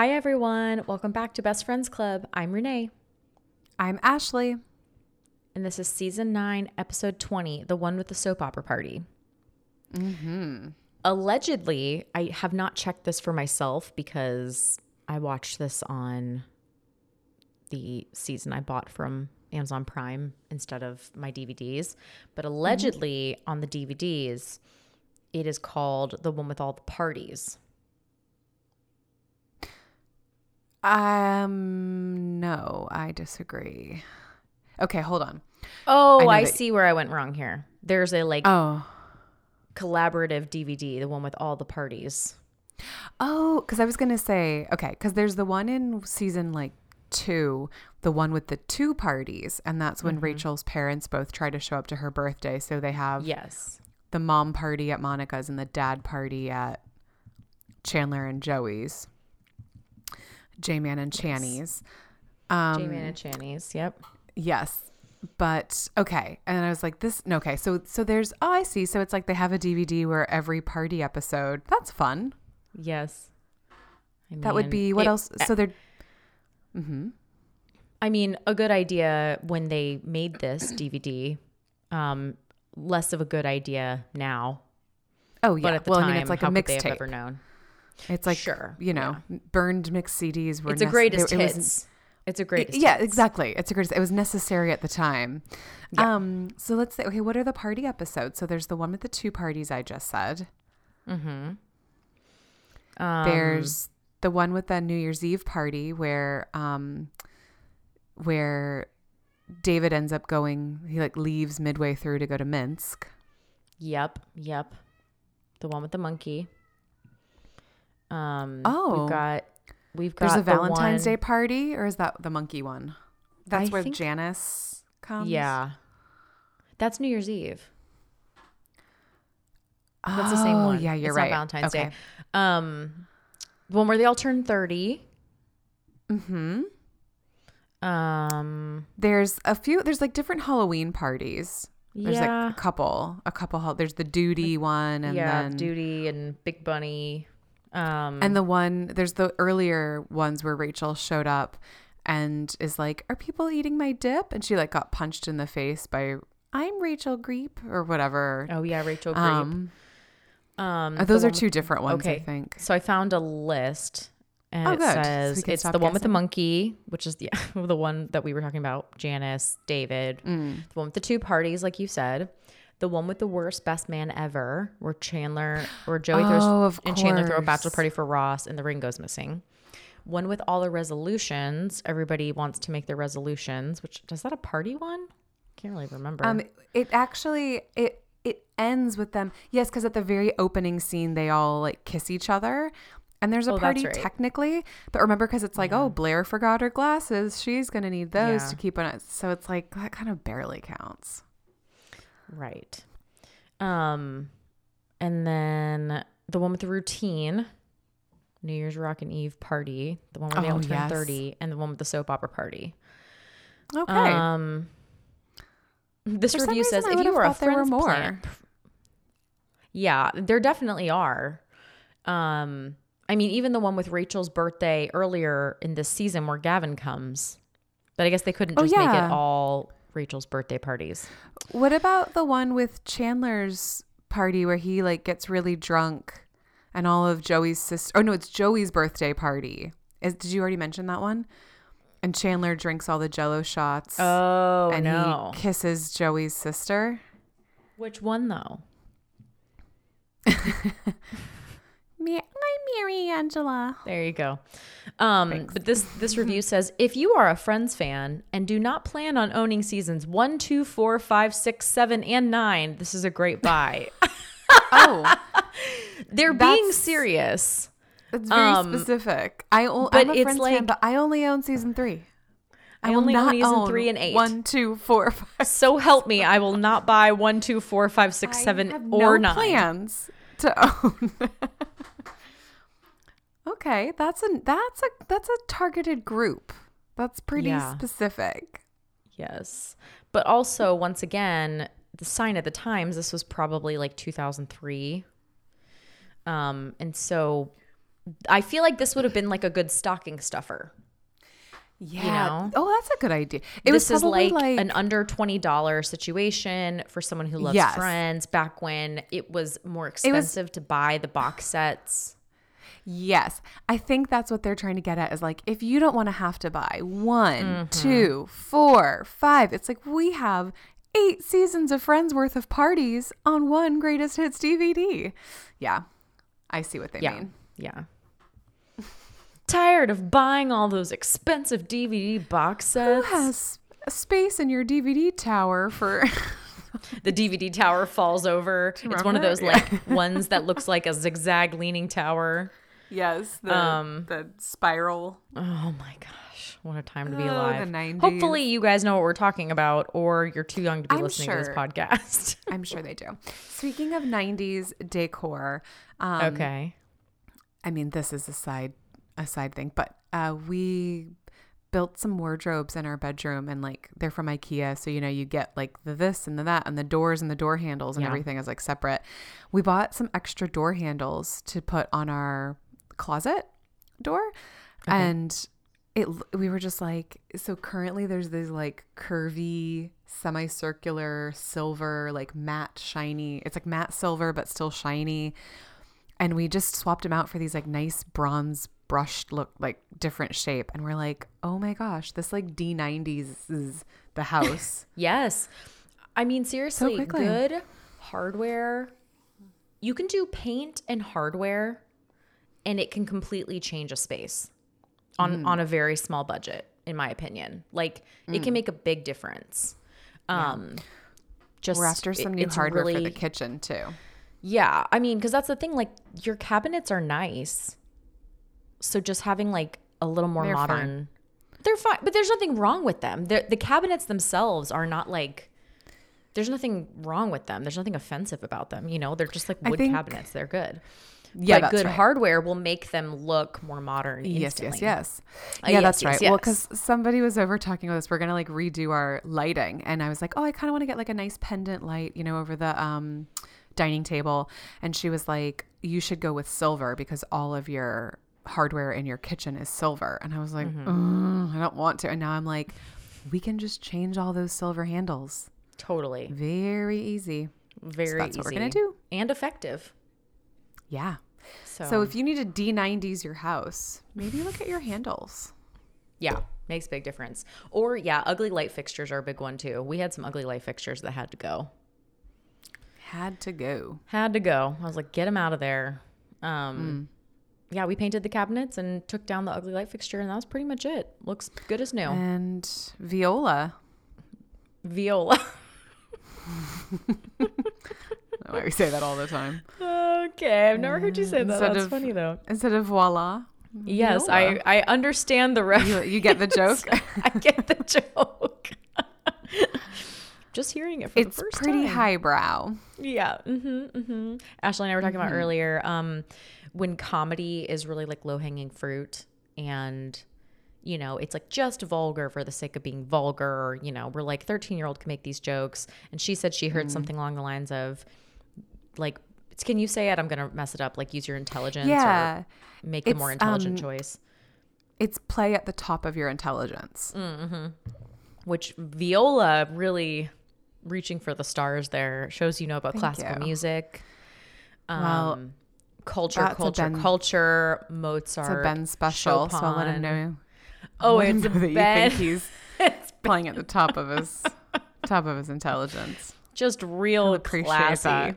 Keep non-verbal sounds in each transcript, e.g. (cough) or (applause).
Hi, everyone. Welcome back to Best Friends Club. I'm Renee, I'm Ashley. and this is season nine, episode 20, the one with the soap opera party. Mm-hmm. Allegedly, I have not checked this for myself because I watched this on the season I bought from Amazon Prime instead of my DVDs. But allegedly, on the DVDs, it is called the one with all the parties. Um, no, I disagree. Okay, hold on. Oh, I I, that- see where I went wrong here. There's a like Oh, collaborative DVD, the one with all the parties. oh, because I was gonna say okay, because there's the one in season like two, the one with the two parties, and that's when Rachel's parents both try to show up to her birthday. So they have Yes. the mom party at Monica's and the dad party at Chandler and Joey's, J Man and Channy's. Um, J-Man and Channy's. Yep. Yes. But okay. And I was like, this no, okay. So so there's oh I see. So it's like they have a DVD where every party episode. That's fun. Yes. I That would be what it- else? So they're mm-hmm. I mean, a good idea when they made this DVD. Um, less of a good idea now. Oh yeah. But at the well, time, I mean it's like a how have mixtape. ever known? It's like Sure, you know, burned mixed CDs were It's a greatest they- it was- hits. It's a greatest. yeah, exactly. It's a greatest. It was necessary at the time. Um. So let's say, okay, what are the party episodes? So there's the one with the two parties I just said. Mm-hmm. Um, There's the one with the New Year's Eve party where um where David ends up going he like leaves midway through to go to Minsk. Yep. Yep. The one with the monkey. Um. Oh. We've got. We've got There's a the Valentine's one- Day party or is that the monkey one? That's I where think- Janice comes. Yeah. That's New Year's Eve. That's the same one. Yeah, you're It's right. Valentine's okay. Day. Um, the one where they all turn thirty. Mhm. Um, There's a few there's like different Halloween parties. There's yeah, like a couple, a couple. There's the duty one, and yeah, then Duty and Big Bunny. Um, And the one, there's the earlier ones where Rachel showed up and is like, Are people eating my dip? And she like got punched in the face by, I'm Rachel Greep or whatever. oh yeah, Rachel Grape. Um, Um, uh, those are two with- different ones, I okay. think. So I found a list, and Oh, it good. Says can it's the one with the monkey, which is (laughs) the the one that we were talking about, Janice, David. Mm. The one with the two parties, like you said. The one with the worst best man ever, where Chandler or (gasps) Joey throws Oh, of and Chandler throw a bachelor party for Ross, and the ring goes missing. One with all the resolutions. Everybody wants to make their resolutions. Which does that a party one? Can't really remember. Um, it actually, it, it ends with them. Yes, because at the very opening scene, they all like kiss each other. And there's a Oh, party right. technically, but remember because it's like, oh, Blair forgot her glasses. She's gonna need those Yeah. to keep on it. So it's like that kind of barely counts. Right. Um, and then the one with the routine, New Year's Rockin' Eve party, the one where they all Oh, turn yes. 30, and the one with the soap opera party. Okay. Um, this For review says if you were a were friends more. yeah, there definitely are. Um, I mean, even the one with Rachel's birthday earlier in this season where Gavin comes, but I guess they couldn't Oh, just make it all Rachel's birthday parties. What about the one with Chandler's party where he like gets really drunk and all of Joey's sister Oh no, it's Joey's birthday party. Is did you already mention that one? And Chandler drinks all the jello shots Oh and no! he kisses Joey's sister. Which one though? (laughs) Me my Mary Angela. There you go. Um, but this this review (laughs) says if you are a Friends fan and do not plan on owning seasons one, two, four, five, six, seven, and nine, this is a great (laughs) buy. Oh, (laughs) They're being serious. that's very Um, specific. I o- but I'm a it's Friends like- fan, but I only own season 3. I will only own season three and eight. One, two, four, five. So help me, I will not buy one, two, four, five, six, I seven, have or no nine. plans to own. Okay, that's a that's a that's a targeted group. That's pretty Yeah. specific. Yes. But also, once again, the sign of the times, this was probably like 2003. Um, and so I feel like this would have been like a good stocking stuffer. Yeah. know? Oh, that's a good idea. It this was is like, like, an under twenty dollar situation for someone who loves Yes. Friends. Back when it was more expensive to buy the box sets. Yes. I think that's what they're trying to get at is like, if you don't want to have to buy one, Mm-hmm. two, four, five, it's like we have eight seasons of Friends worth of parties on one greatest hits DVD. Yeah. I see what they Yeah, mean. yeah. Tired of buying all those expensive DVD box Who sets? has a space in your DVD tower for. (laughs) the DVD tower falls over. It's one of those like (laughs) ones that looks like a zigzag leaning tower. Yes. The, Um, the spiral. Oh my gosh, what a time to be Oh, the alive. 90s. Hopefully you guys know what we're talking about or you're too young to be I'm listening to this podcast. (laughs) I'm sure they do. Speaking of 90s decor, um, okay. I mean, this is a side a side thing, but uh, we built some wardrobes in our bedroom, and like they're from IKEA, so you know you get like the this and the that, and the doors and the door handles and Yeah. everything is like separate. We bought some extra door handles to put on our closet door, and it we were just like so currently there's these like curvy semicircular silver like matte shiny it's like matte silver but still shiny and we just swapped them out for these like nice bronze brushed look like different shape and we're like oh my gosh this like d90s is the house (laughs) Yes. I mean, seriously, quickly. good hardware. You can do paint and hardware, and it can completely change a space on Mm. on a very small budget, in my opinion. Like it Mm. can make a big difference. Um, just we're after some it- new hardware for the kitchen too Yeah, I mean, because that's the thing. Like your cabinets are nice, so just having like a little more They're fine. modern. They're fine, but there's nothing wrong with them. They're, the cabinets themselves are not like. There's nothing wrong with them. There's nothing offensive about them. You know, they're just like wood think- cabinets. They're good. Yeah but good right. hardware will make them look more modern. Yes, Instantly. yes, yes. Uh, yeah, yes, that's yes, right. Well, because somebody was over talking with us, we're gonna like redo our lighting, and I was like, oh, I kind of want to get like a nice pendant light, you know, over the um dining table, and she was like, you should go with silver because all of your hardware in your kitchen is silver, and I was like, Mm-hmm. "Mm, I don't want to, and now I'm like, we can just change all those silver handles, Totally. very easy. Very that's what we're gonna do. and effective. Yeah. So, So if you need to D90s your house, maybe look at your handles. yeah, makes a big difference. Or yeah, ugly light fixtures are a big one too. We had some ugly light fixtures that had to go. Had to go. Had to go. I was like, get them out of there. Um, Mm. Yeah, we painted the cabinets and took down the ugly light fixture, and that was pretty much it. Looks good as new. And Viola. Viola. (laughs) (laughs) (laughs) Why we say that all the time. okay, I've never heard you say that. Instead That's of- funny though. Instead of voila. Yes. I I understand the You, reference. you get the (laughs) joke? I get the joke. (laughs) Just hearing it for it's the first pretty time. highbrow. Yeah. Mm-hmm, mm-hmm. Ashley and I were talking Mm-hmm. about earlier um, when comedy is really like low hanging fruit and, you know, it's like just vulgar for the sake of being vulgar. Or, you know, we're like 13 year old can make these jokes. And she said she heard Mm. something along the lines of, like, can you say it? I'm going to mess it up. Like, use your intelligence Yeah. or make a more intelligent um, choice. It's play at the top of your intelligence. Mm. Which Viola really reaching for the stars there shows you know about Thank classical you. music. Um, Well, culture, culture, Ben- culture, It's Mozart. a Ben special, so I'll let him know. Oh, let him it's know that Ben. you think (laughs) he's It's playing at the top of his top of his intelligence. just real classy. that.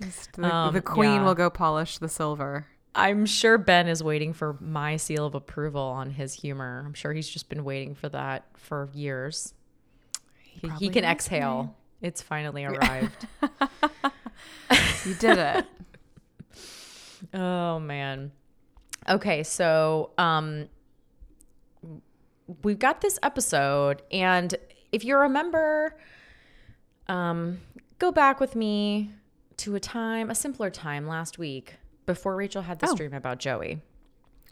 The, Um, the queen yeah. will go polish the silver. I'm sure Ben is waiting for my seal of approval on his humor. I'm sure he's just been waiting for that for years. He, he probably can exhale. It's finally (laughs) arrived. You did it. (laughs) Oh man. Okay, so um we've got this episode and if you remember um go back with me to a time, a simpler time last week before Rachel had this Oh. dream about Joey.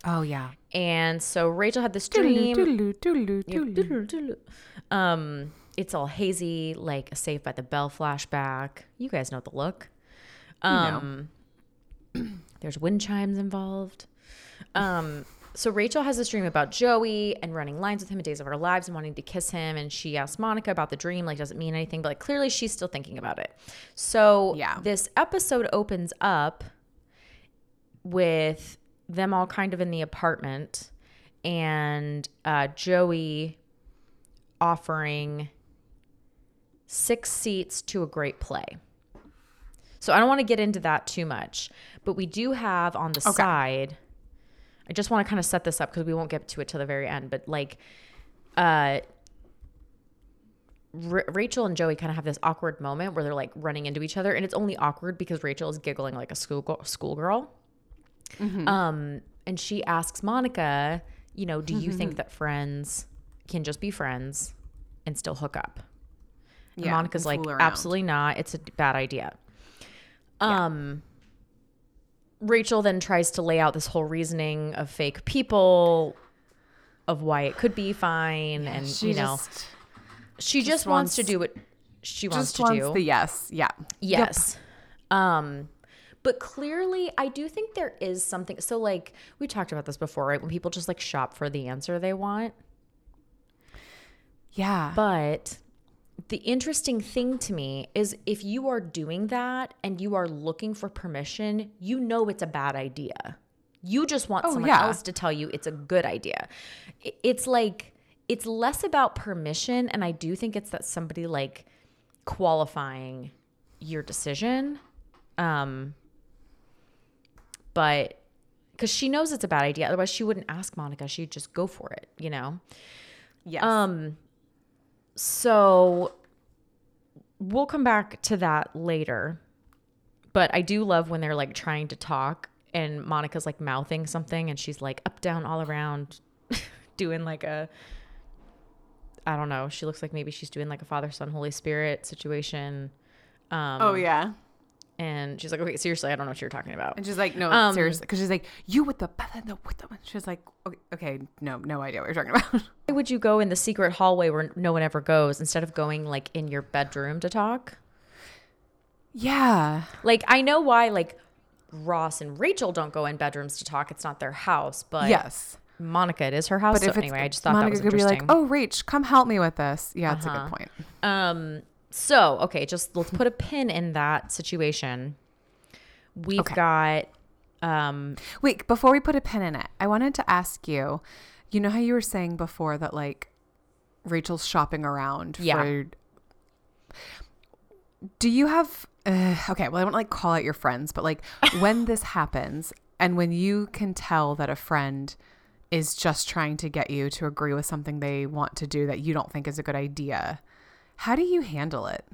Oh yeah. And so Rachel had this dream. doodaloo, doodaloo, doodaloo. doodle, doodle. Um, it's all hazy, like a Saved by the Bell flashback. You guys know the look. know. Um, (clears throat) there's wind chimes involved. Um, so Rachel has this dream about Joey and running lines with him in Days of Our Lives and wanting to kiss him. And she asks Monica about the dream, like, does it mean anything? But like, clearly she's still thinking about it. So Yeah. this episode opens up with them all kind of in the apartment and uh, Joey offering six seats to a great play. So I don't want to get into that too much, but we do have on the side. I just want to kind of set this up because we won't get to it till the very end. But like, uh, R- Rachel and Joey kind of have this awkward moment where they're like running into each other, and it's only awkward because Rachel is giggling like a school schoolgirl. Um, and she asks Monica, you know, do you think that friends can just be friends and still hook up? And Yeah, Monica's like, around. absolutely not. It's a bad idea. Um, Rachel then tries to lay out this whole reasoning of fake people, of why it could be fine, and you know, just, she just, wants, to do what she wants just to wants do. the yes. Yeah. Yes. Um but clearly I do think there is something so like we talked about this before, right? When people just like shop for the answer they want. Yeah. But the interesting thing to me is if you are doing that and you are looking for permission, you know it's a bad idea. You just want someone yeah. else to tell you it's a good idea. It's like it's less about permission and I do think it's that somebody like qualifying your decision. Um but cuz she knows it's a bad idea otherwise she wouldn't ask Monica, she'd just go for it, you know. yes. Um, so we'll come back to that later. But I do love when they're like trying to talk and Monica's like mouthing something and she's like up, down, all around, (laughs) doing like a, I don't know. She looks like maybe she's doing like a Father, Son, Holy Spirit situation. Um, oh yeah. And she's like, okay, seriously, I don't know what you're talking about. And she's like, no, Um, seriously, because she's like, you with the the with the. She's like, okay, okay, no, no idea what you're talking about. (laughs) Why would you go in the secret hallway where no one ever goes instead of going like in your bedroom to talk? yeah. Like I know why like Ross and Rachel don't go in bedrooms to talk. It's not their house, but yes. Monica, it is her house. But so anyway, I just thought Monica that was could be like, oh, Rach, come help me with this. Yeah, a Uh-huh. good point. Um. So okay, just let's put a (laughs) pin in that situation. We've Okay. got. Um. Wait, before we put a pin in it, I wanted to ask you. You know how you were saying before that like Rachel's shopping around Yeah. for. Do you have? Uh, okay, well, I don't like call out your friends, but like when (laughs) this happens, and when you can tell that a friend is just trying to get you to agree with something they want to do that you don't think is a good idea, how do you handle it?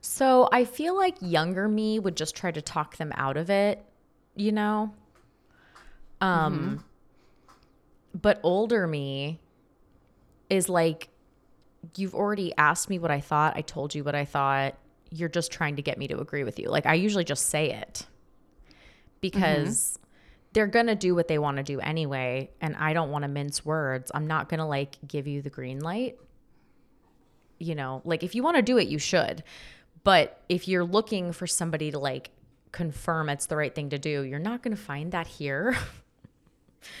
So I feel like younger me would just try to talk them out of it, you know. Um. But older me is like, you've already asked me what I thought. I told you what I thought. You're just trying to get me to agree with you. Like I usually just say it because they're gonna do what they want to do anyway, and I don't want to mince words. I'm not gonna like give you the green light you know, like if you want to do it, you should. But if you're looking for somebody to like confirm it's the right thing to do, you're not going to find that here. (laughs)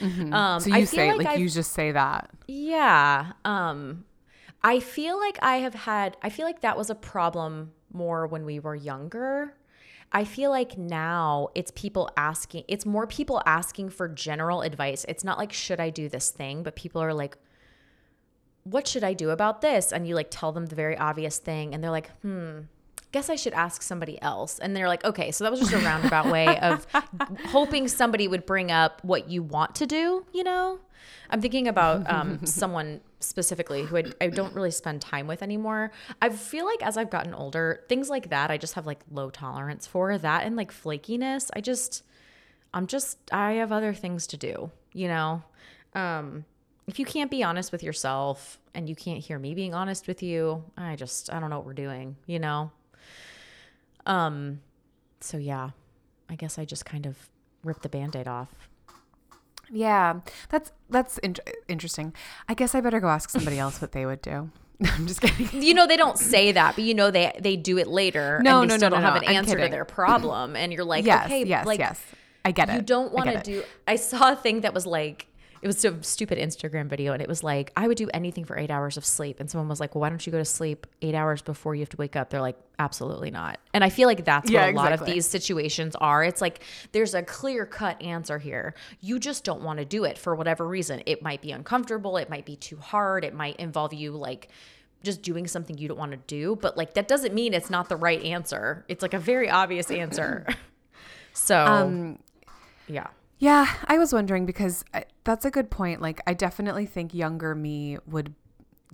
(laughs) Um, So you I say like, I've- you just say that. yeah. Um, I feel like I have had, I feel like that was a problem more when we were younger. I feel like now it's people asking, it's more people asking for general advice. It's not like, should I do this thing? But people are like, what should I do about this? And you like tell them the very obvious thing, and they're like, hmm, guess I should ask somebody else. And they're like, okay, so that was just a roundabout way of (laughs) hoping somebody would bring up what you want to do, you know? I'm thinking about um, (laughs) someone specifically who I, I don't really spend time with anymore. I feel like as I've gotten older, things like that, I just have like low tolerance for that and like flakiness. I just, I'm just, I have other things to do, you know? Um, if you can't be honest with yourself and you can't hear me being honest with you, I just, I don't know what we're doing, you know? Um, so yeah, I guess I just kind of ripped the band-aid off. Yeah, that's that's in- interesting. I guess I better go ask somebody else what they would do. (laughs) I'm just kidding. (laughs) You know, they don't say that, but you know, they, they do it later. No, and they no, still no, don't no, have an I'm answer to their problem. And you're like, yes, okay, yes, like, yes. I get it. You don't want to do. I saw a thing that was like, it was a stupid Instagram video, and it was like, I would do anything for eight hours of sleep. And someone was like, Well, why don't you go to sleep eight hours before you have to wake up? They're like, Absolutely not. And I feel like that's Yeah, what a lot of these situations are. It's like there's a clear cut answer here. You just don't want to do it for whatever reason. It might be uncomfortable. It might be too hard. It might involve you like just doing something you don't want to do. But like that doesn't mean it's not the right answer. It's like a very obvious answer. (laughs) so Um, yeah. Yeah, I was wondering because I, that's a good point. Like, I definitely think younger me would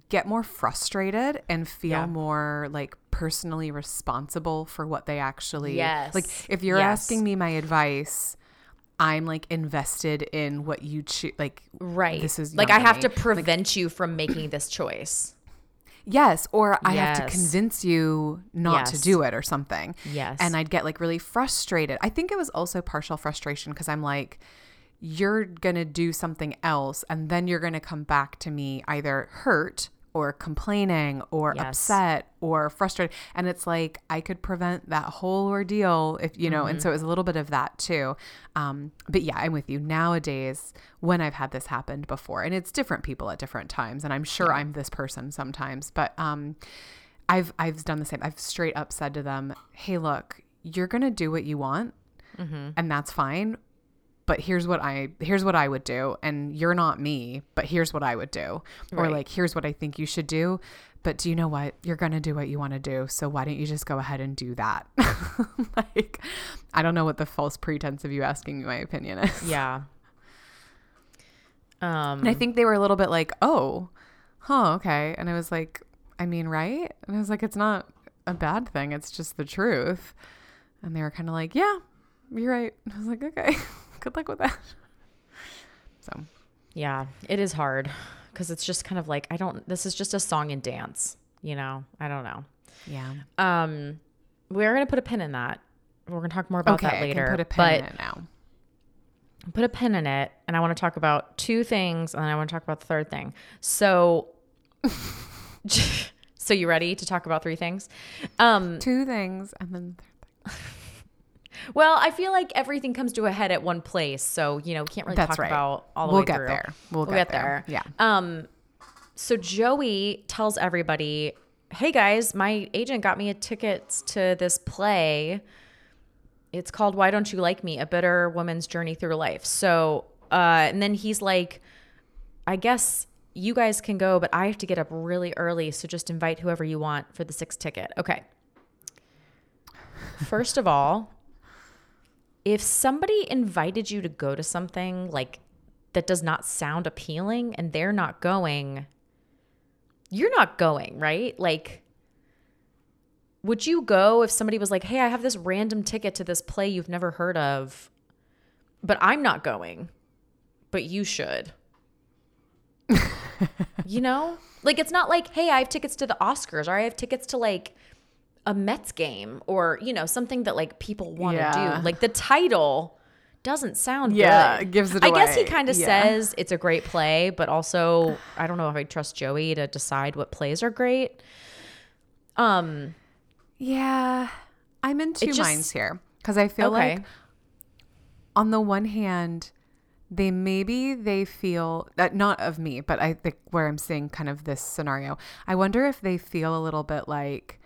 get more frustrated and feel Yeah. more like personally responsible for what they actually. Yes. Like, if you're Yes. asking me my advice, I'm like invested in what you choose. Like, Right. This is like I have me. to prevent you from making this choice. Yes, or I have to convince you not to do it or something. Yes. And I'd get like really frustrated. I think it was also partial frustration because I'm like, you're going to do something else and then you're going to come back to me either hurt or complaining or Yes. upset or frustrated. And it's like, I could prevent that whole ordeal if, you know, Mm-hmm. and so it was a little bit of that too. Um, but yeah, I'm with you. Nowadays, when I've had this happened before, and it's different people at different times, and I'm sure I'm this person sometimes, but um, I've I've done the same. I've straight up said to them, "Hey, look, you're gonna do what you want, Mm-hmm. and that's fine. But here's what I here's what I would do, and you're not me, but here's what I would do, or like here's what I think you should do. But do you know what? You're gonna do what you want to do, so why don't you just go ahead and do that? (laughs) like, I don't know what the false pretense of you asking my opinion is. Yeah. Um And I think they were a little bit like, oh, huh, okay. And I was like, I mean, right? And I was like, it's not a bad thing. It's just the truth. And they were kind of like, yeah, you're right. I was like, okay, (laughs) good luck with that. (laughs) So, yeah, it is hard cuz it's just kind of like I don't this is just a song and dance, you know. I don't know. yeah. Um we're going to put a pin in that. We're going to talk more about Okay, that later. can put a pin in it now. put a pin in it and I want to talk about two things and then I want to talk about the third thing. So (laughs) So you ready to talk about three things? Um Two things. And then, (laughs) well, I feel like everything comes to a head at one place, so you know, we can't really That's talk right. about all the we'll way get through. there. We'll, We'll get, get there. there. Yeah. Um so Joey tells everybody, "Hey guys, my agent got me a tickets to this play. It's called Why Don't You Like Me? A Bitter Woman's Journey Through Life." So, uh and then he's like, "I guess you guys can go, but I have to get up really early, so just invite whoever you want for the sixth ticket." Okay. First of all, if somebody invited you to go to something like that does not sound appealing and they're not going, you're not going, right? Like, would you go if somebody was like, hey, I have this random ticket to this play you've never heard of, but I'm not going, but you should? (laughs) you know? Like, it's not like, hey, I have tickets to the Oscars or I have tickets to like, a Mets game or you know something that like people want to Yeah. do. Like the title doesn't sound Yeah, good. it gives it I guess he kind of Yeah. says it's a great play, but also I don't know if I trust Joey to decide what plays are great. Um, Yeah. I'm in two just- minds here because I feel Okay. like on the one hand, they maybe they feel that not of me, but I think where I'm seeing kind of this scenario, I wonder if they feel a little bit like,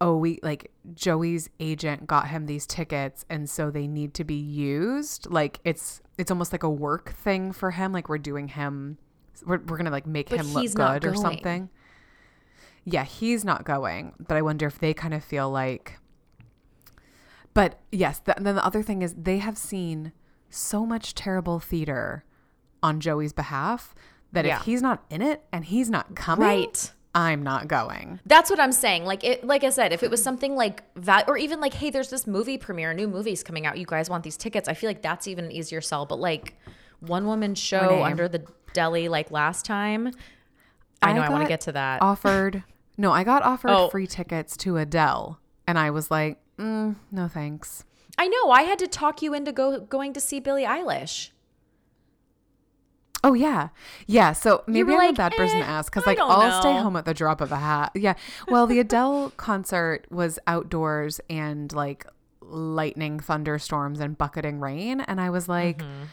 oh, we like Joey's agent got him these tickets, and so they need to be used. Like it's it's almost like a work thing for him. Like we're doing him, we're we're gonna like make But him look good or something. Yeah, he's not going, but I wonder if they kind of feel like. But yes, th- then the other thing is they have seen so much terrible theater on Joey's behalf that Yeah. if he's not in it and he's not coming, Right. I'm not going. That's what I'm saying. Like it, like I said, if it was something like that, or even like, hey, there's this movie premiere, a new movie's coming out. You guys want these tickets? I feel like that's even an easier sell. But like one woman show Renee. under the deli, like last time. I know I, want to get to that. Offered, no, I got offered Oh. free tickets to Adele, and I was like, mm, no thanks. I know. I had to talk you into go going to see Billie Eilish. Oh yeah, yeah. So maybe I'm like, a bad person to "Eh, ask because like I'll stay home at the drop of a hat. Yeah. Well, the Adele (laughs) concert was outdoors and like lightning, thunderstorms, and bucketing rain. And I was like, Mm-hmm.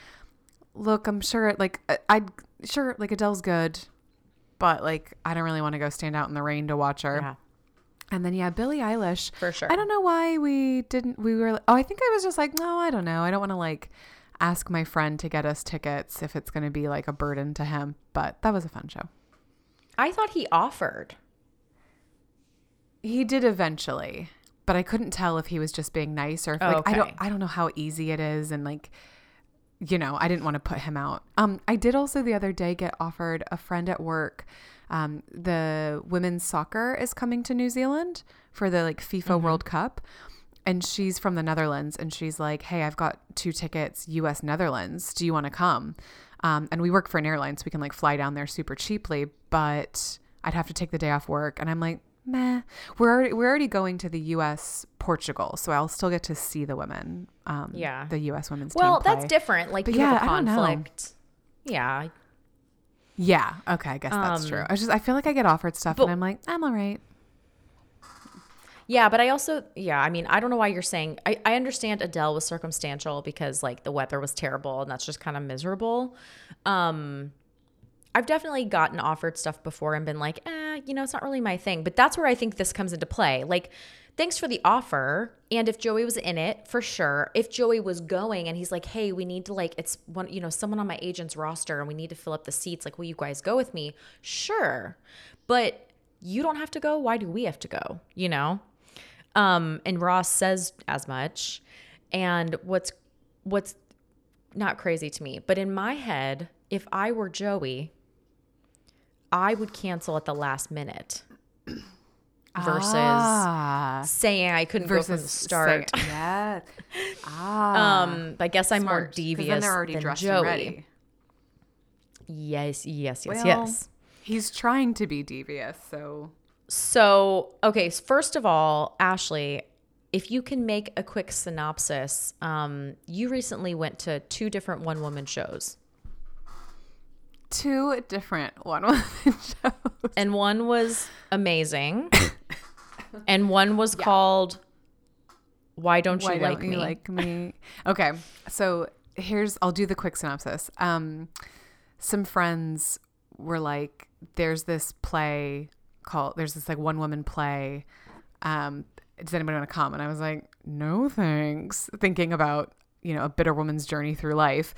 look, I'm sure, like, I- I'd sure, like, Adele's good, but like, I don't really want to go stand out in the rain to watch her. Yeah, And then, yeah, Billie Eilish. for sure. I don't know why we didn't, we were, oh, I think I was just like, no, I don't know. I don't want to like ask my friend to get us tickets if it's going to be like a burden to him. But that was a fun show. I thought he offered. He did eventually, but I couldn't tell if he was just being nice or if like I don't I don't know how easy it is and like you know, I didn't want to put him out. Um I did also the other day get offered a friend at work um the women's soccer is coming to New Zealand for the like FIFA World Cup and she's from the Netherlands and she's like, "Hey, I've got two tickets US Netherlands. Do you want to come?" Um, and we work for an airline, so we can like fly down there super cheaply, but I'd have to take the day off work. And I'm like, meh. We're already, we're already going to the U.S. Portugal, so I'll still get to see the women. Um, Yeah. the U.S. women's Well, that's different. Like But you have yeah, a I don't know. conflict. Yeah, Yeah. Okay. I guess that's Um, true. I just I feel like I get offered stuff, but- and I'm like, I'm all right. Yeah, but I also, yeah, I mean, I don't know why you're saying, I, I understand Adele was circumstantial because like the weather was terrible and that's just kind of miserable. Um, I've definitely gotten offered stuff before and been like, eh, you know, it's not really my thing. But that's where I think this comes into play. Like, thanks for the offer. And if Joey was in it, for sure. If Joey was going and he's like, hey, we need to like, it's one, you know, someone on my agent's roster and we need to fill up the seats. Like, will you guys go with me? Sure. But you don't have to go. Why do we have to go? You know? Um, and Ross says as much. And what's what's not crazy to me, but in my head, if I were Joey, I would cancel at the last minute (clears throat) versus ah, saying I couldn't go from the start. say- yeah. (laughs) Ah. um, I guess I'm more devious Then they're already than dressed Joey. and ready. Yes, yes, yes, Well, yes. He's trying to be devious, so So, okay, first of all, Ashley, if you can make a quick synopsis, um, you recently went to two different one woman shows, two different one woman (laughs) shows. and one was amazing, (laughs) and one was called Why Don't You Why Like don't Me? you like me? Okay, so here's I'll do the quick synopsis. Um, some friends were like, "There's this play called There's this like one woman play. Um, does anybody want to come?" And I was like, "No, thanks." Thinking about you know a bitter woman's journey through life.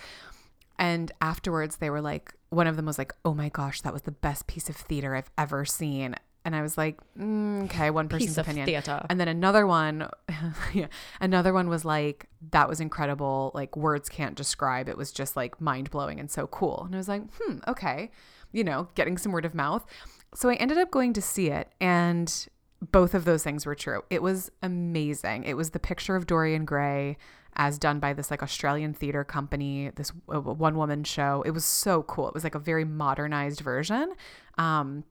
And afterwards, they were like, one of them was like, "Oh my gosh, that was the best piece of theater I've ever seen." And I was like, mm, "Okay, one person's Piece of opinion." theater. And then another one, (laughs) yeah, another one was like, "That was incredible. Like words can't describe. It was just like mind blowing and so cool." And I was like, "Hmm, okay," you know, getting some word of mouth. So I ended up going to see it, and both of those things were true. It was amazing. It was the picture of Dorian Gray as done by this like Australian theater company, this uh, one woman show. It was so cool. It was like a very modernized version. Um,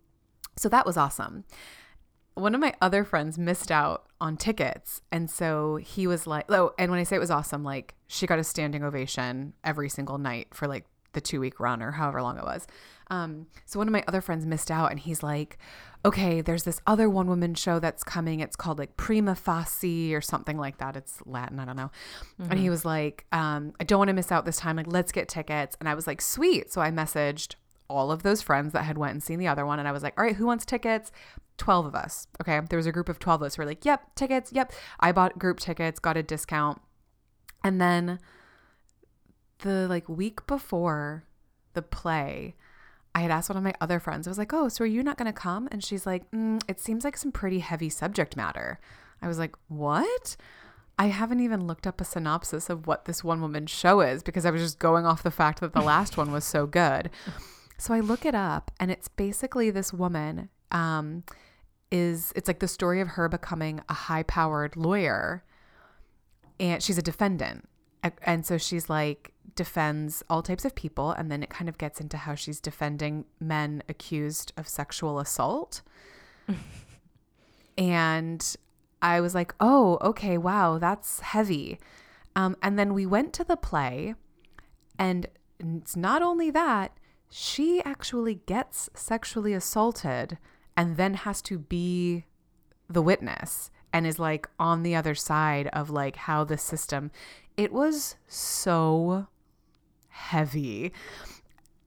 so that was awesome. One of my other friends missed out on tickets. And so he was like, oh, and when I say it was awesome, like she got a standing ovation every single night for like the two week run or however long it was. Um, so one of my other friends missed out and he's like, okay, there's this other one woman show that's coming. It's called like Prima Facie or something like that. It's Latin, I don't know. And he was like, um, I don't want to miss out this time. Like, let's get tickets. And I was like, sweet. So I messaged all of those friends that had went and seen the other one and I was like, all right, who wants tickets? 12 of us. Okay. There was a group of 12 of us who were like, yep, tickets. Yep. I bought group tickets, got a discount. And then the like week before the play, I had asked one of my other friends, I was like, oh, so are you not going to come? And she's like, mm, it seems like some pretty heavy subject matter. I was like, what? I haven't even looked up a synopsis of what this one woman show is because I was just going off the fact that the last one was so good. So I look it up and it's basically this woman um, is it's like the story of her becoming a high powered lawyer and she's a defendant. And so she's like defends all types of people and then it kind of gets into how she's defending men accused of sexual assault. (laughs) and I was like, "Oh, okay, wow, that's heavy." Um, and then we went to the play and it's not only that, she actually gets sexually assaulted and then has to be the witness. and is like on the other side of like how the system it was so heavy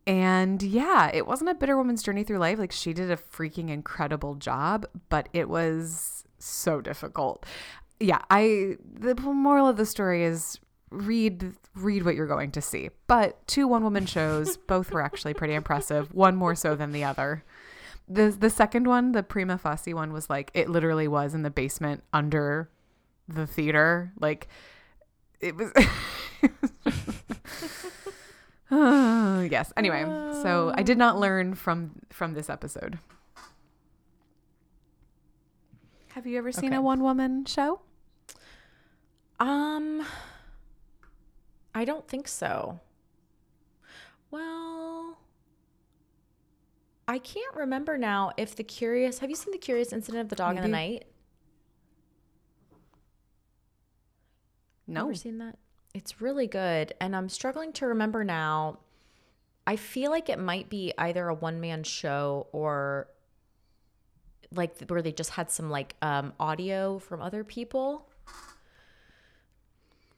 and yeah, it wasn't a bitter woman's journey through life. Like she did a freaking incredible job, but it was so difficult. Yeah, I the moral of the story is read read what you're going to see. But two one woman shows, (laughs) both were actually pretty impressive, one more so than the other. The the second one, the Prima Facie one was like it literally was in the basement under the theater. Like it was (laughs) (laughs) (laughs) yes. Anyway, so I did not learn from from this episode. Have you ever seen Okay. a one woman show? Um, I don't think so. Well, I can't remember now if the curious. Have you seen the curious incident of the dog in the night? No. Ever seen that? It's really good, and I'm struggling to remember now. I feel like it might be either a one man show or like where they just had some like um, audio from other people.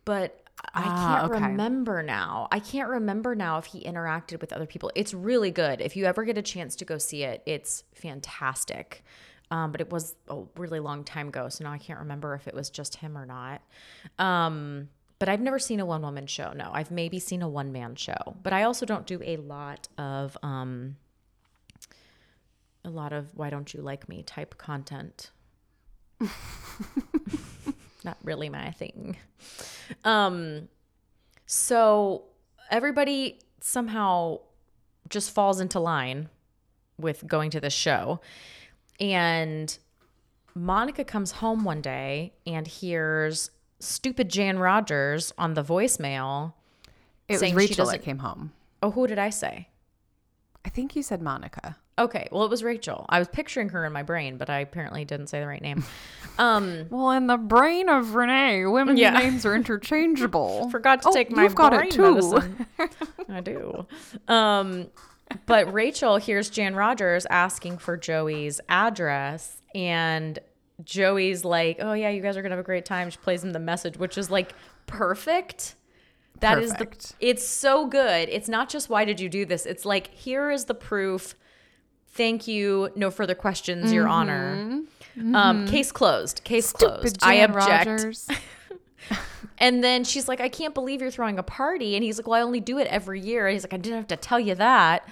But I Ah, can't okay. remember now. I can't remember now if he interacted with other people. It's really good. If you ever get a chance to go see it, it's fantastic. Um, but it was a really long time ago, so now I can't remember if it was just him or not. Um, but I've never seen a one woman show. No, I've maybe seen a one man show. But I also don't do a lot of um, a lot of why don't you like me type content. (laughs) Not really my thing. Um, so everybody somehow just falls into line with going to this show. And Monica comes home one day and hears stupid Jan Rogers on the voicemail. It was Rachel that came home. Oh, who did I say? I think you said Monica. Okay, well, it was Rachel. I was picturing her in my brain, but I apparently didn't say the right name. Um, (laughs) Well, in the brain of Renee, women's Yeah. names are interchangeable. (laughs) forgot to Oh, take my you've got brain it too. medicine. (laughs) I do. Um, but Rachel hears Jan Rogers asking for Joey's address, and Joey's like, "Oh yeah, you guys are gonna have a great time." She plays him the message, which is like perfect. That is Perfect. the. It's so good. It's not just why did you do this. It's like here is the proof. Thank you. No further questions, Your Honor. Um, case closed. Case closed. Stupid I Jan object. Rogers. (laughs) (laughs) And then she's like, I can't believe you're throwing a party. And he's like, Well, I only do it every year. And he's like, I didn't have to tell you that.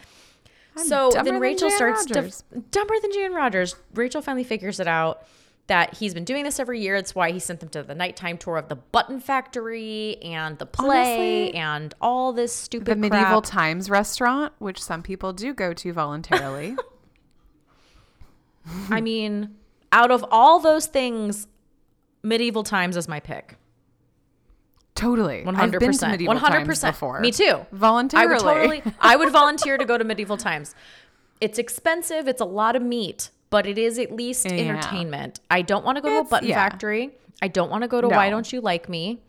so dumber then Rachel starts to dumber than Jan Rogers. Rachel finally figures it out that he's been doing this every year. That's why he sent them to the nighttime tour of the Button Factory and the play Honestly, and all this stupid the medieval crap. times restaurant, which some people do go to voluntarily. (laughs) (laughs) I mean, out of all those things, medieval times is my pick. totally. One I've hundred been to percent. medieval One hundred times percent. before. Me too. Voluntarily. I would totally. I would (laughs) volunteer to go to medieval times. It's expensive. It's a lot of meat, but it is at least Yeah. entertainment. I don't want to go to a Button yeah. Factory. I don't want to go to No. Why Don't You Like Me.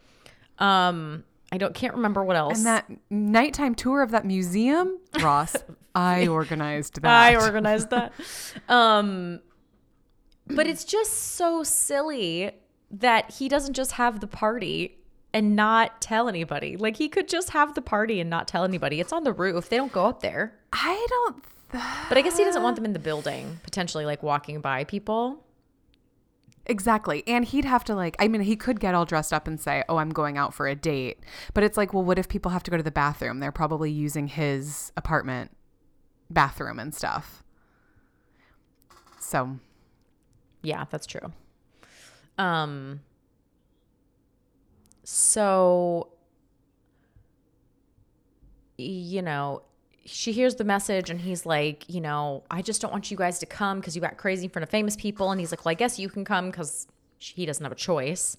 Um, I don't can't remember what else. And that nighttime tour of that museum, Ross, (laughs) I organized (laughs) that. I organized that. um, but it's just so silly that he doesn't just have the party and not tell anybody. Like he could just have the party and not tell anybody. It's on the roof. They don't go up there. I don't. But I guess he doesn't want them in the building, potentially like walking by people. exactly. And he'd have to like. I mean, he could get all dressed up and say, "Oh, I'm going out for a date." But it's like, well, what if people have to go to the bathroom? They're probably using his apartment bathroom and stuff. So Yeah, that's true. Um so you know, she hears the message and he's like, you know, I just don't want you guys to come because you got crazy in front of famous people. And he's like, well, I guess you can come because he doesn't have a choice.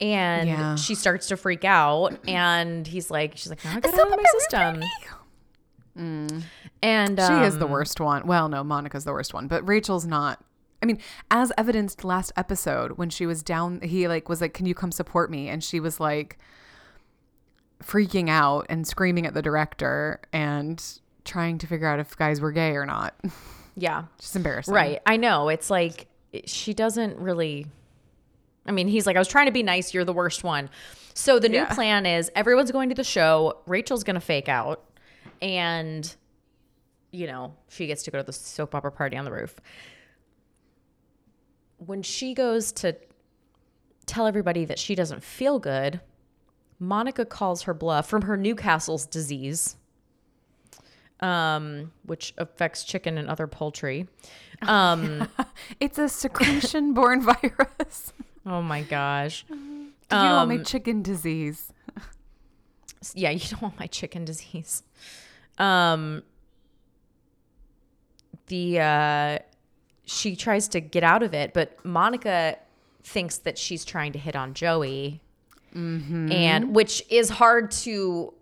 And Yeah. she starts to freak out, and he's like, she's like, no, I got out of my system. And She is the um, worst one. Well, no, Monica's the worst one, but Rachel's not. I mean, as evidenced last episode when she was down, he like was like, "Can you come support me?" And she was like freaking out and screaming at the director and trying to figure out if guys were gay or not. (laughs) Yeah, Just embarrassing. Right. I know. It's like she doesn't really I mean, he's like, I was trying to be nice. You're the worst one. So the new Yeah. plan is everyone's going to the show. Rachel's going to fake out. And, you know, she gets to go to the soap opera party on the roof. When she goes to tell everybody that she doesn't feel good, Monica calls her bluff from her Newcastle's disease, um, which affects chicken and other poultry. Um, (laughs) It's a secretion (laughs) borne virus. oh my gosh. (laughs) you don't want my Um, chicken disease. yeah, you don't want my chicken disease. Um, the uh, she tries to get out of it, but Monica thinks that she's trying to hit on Joey, and which is hard to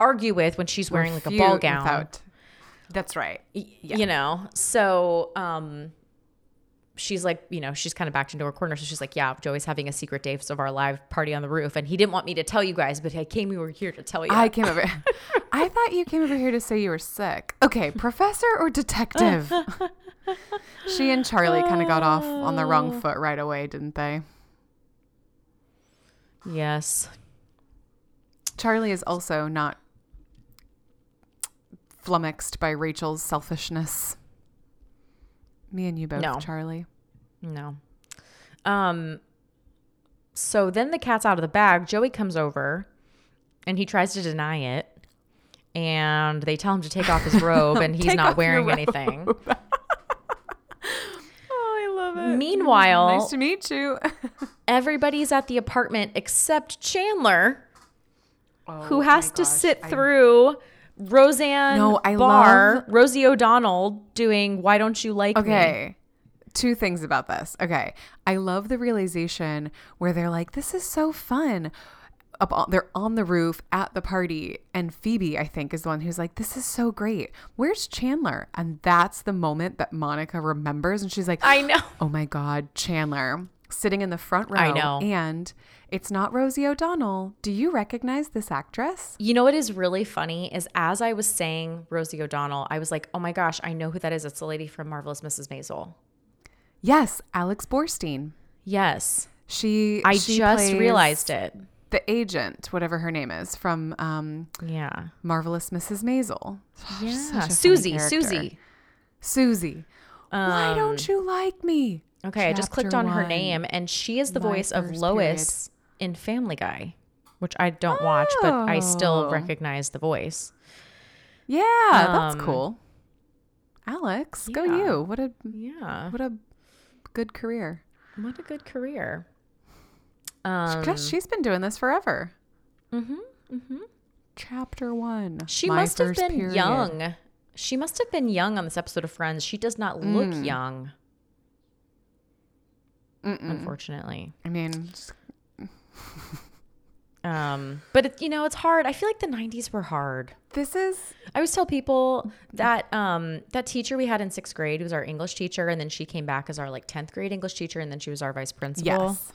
argue with when she's wearing like a ball gown. without- That's right. Y- you know so um she's like you know she's kind of backed into her corner so she's like yeah joey's having a secret Days of Our Lives party on the roof and he didn't want me to tell you guys but i came over here to tell you I came over. (laughs) I thought you came over here to say you were sick. Okay, professor or detective? (laughs) she and Charlie kind of got off on the wrong foot right away, didn't they? Yes Charlie is also not flummoxed by Rachel's selfishness. Me and you both, No. Charlie. no um so then the cat's out of the bag joey comes over and he tries to deny it and they tell him to take off his (laughs) robe and he's not wearing anything (laughs) love it. meanwhile Nice to meet you. (laughs) everybody's at the apartment except Chandler, oh who Oh has to gosh, sit I- through Roseanne No, I Barr, love- Rosie O'Donnell doing "Why Don't You Like Me?" Okay. Two things about this. Okay. I love the realization where they're like, this is so fun. Up on, they're on the roof at the party, and Phoebe, I think, is the one who's like, This is so great. Where's Chandler? And that's the moment that Monica remembers, and she's like, I know. (gasps) Oh my God, Chandler sitting in the front row. I know. And it's not Rosie O'Donnell. Do you recognize this actress? You know what is really funny is as I was saying Rosie O'Donnell, I was like, "Oh my gosh, I know who that is. It's the lady from Marvelous Mrs. Maisel." Yes, Alex Borstein. Yes, She I she just plays realized it. The agent, whatever her name is, from um, Yeah, Marvelous Mrs. Maisel. (sighs) yeah. such a funny Susie. Susie. Susie. Why Um, don't you like me? Okay, I just clicked Chapter on her name, and she is the My voice of Lois in Family Guy, which I don't watch, but I still Oh. recognize the voice. Yeah, that's Um, cool. Alex, go you. What a Yeah, what a good career. what a good career. Um, Because she's been doing this forever. mhm, mhm. Chapter one. She must have been period. young. She must have been young on this episode of Friends. She does not look Mm. young, Mm-mm. unfortunately. I mean, (laughs) Um, but it, you know, it's hard. I feel like the '90s were hard. this is I always tell people that um, that teacher we had in sixth grade was our English teacher, and then she came back as our like tenth grade English teacher, and then she was our vice principal. yes.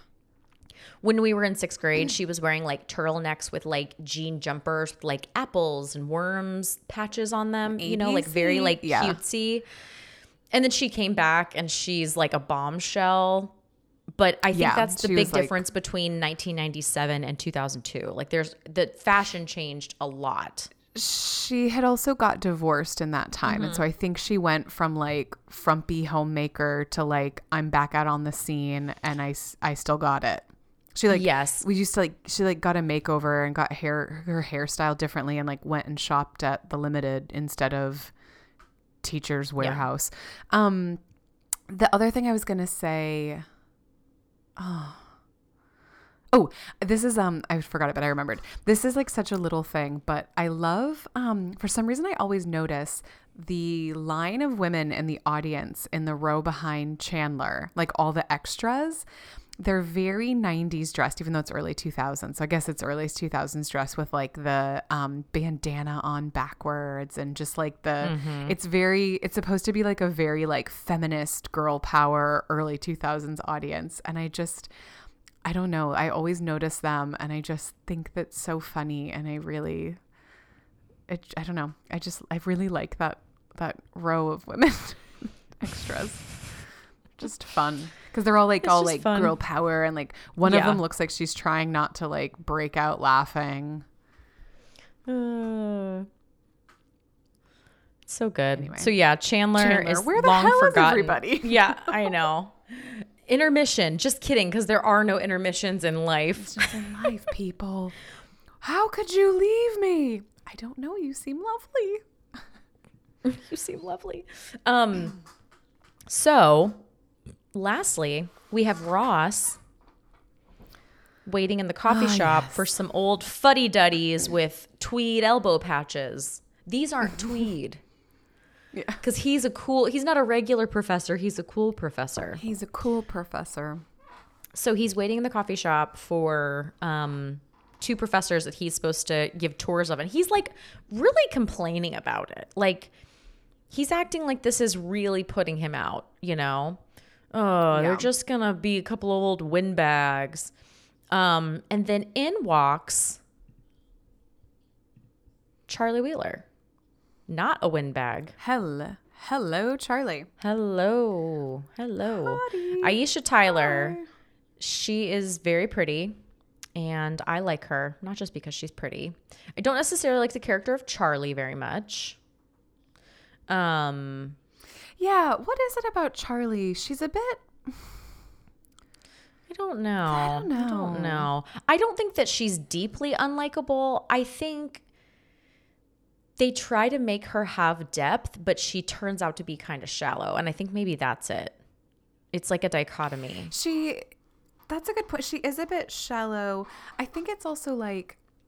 When we were in sixth grade, she was wearing like turtlenecks with like jean jumpers with like apples and worms patches on them. You know, like very like Yeah. cutesy. And then she came back and she's like a bombshell. But I think Yeah, that's the big like- difference between 1997 and 2002. Like there's the fashion changed a lot. she had also got divorced in that time and so Mm-hmm. i think she went from like frumpy homemaker to like i'm back out on the scene and I, I still got it she like Yes. we used to like she like got a makeover and got hair her hairstyle differently and like went and shopped at the limited instead of teacher's warehouse um the other thing i was gonna say Oh, this is um I forgot it, but I remembered. This is like such a little thing, but I love um for some reason I always notice the line of women in the audience in the row behind Chandler, like all the extras. They're very 90s dressed, even though it's early 2000s. So I guess it's early 2000s dress with like the um, bandana on backwards and just like the, it's very, it's supposed to be like a very like feminist girl power early 2000s audience. And I just, I don't know. I always notice them and I just think that's so funny and I really it, I don't know. I just I really like that that row of women (laughs) extras. Just fun because they're all like all like fun. girl power and like one of them looks like she's trying not to like break out laughing. Uh, so good. Anyway. So yeah, Chandler, Chandler, is where the long hell is forgotten. everybody? (laughs) yeah, I know. Intermission. Just kidding, because there are no intermissions in life. Just in life, people. How could you leave me? I don't know. You seem lovely. (laughs) you seem lovely. Um. So, lastly, we have Ross waiting in the coffee Ah, shop yes. for some old fuddy duddies with tweed elbow patches. These aren't (laughs) tweed. Yeah. Because he's a cool, he's not a regular professor, he's a cool professor. He's a cool professor. So he's waiting in the coffee shop for um, two professors that he's supposed to give tours of. And he's like really complaining about it. Like he's acting like this is really putting him out, you know? Oh, Yeah. they're just going to be a couple of old windbags. Um, and then in walks Charlie Wheeler, not a windbag. Hello. Hello, Charlie. Hello. Hello. Hottie. Aisha Tyler. She is very pretty and I like her, not just because she's pretty. I don't necessarily like the character of Charlie very much. Um Yeah, what is it about Charlie? She's a bit I don't know. I don't know. I don't know. I don't think that she's deeply unlikable. I think they try to make her have depth, but she turns out to be kind of shallow. And I think maybe that's it. It's like a dichotomy. She that's a good point. She is a bit shallow. I think it's also like (clears throat)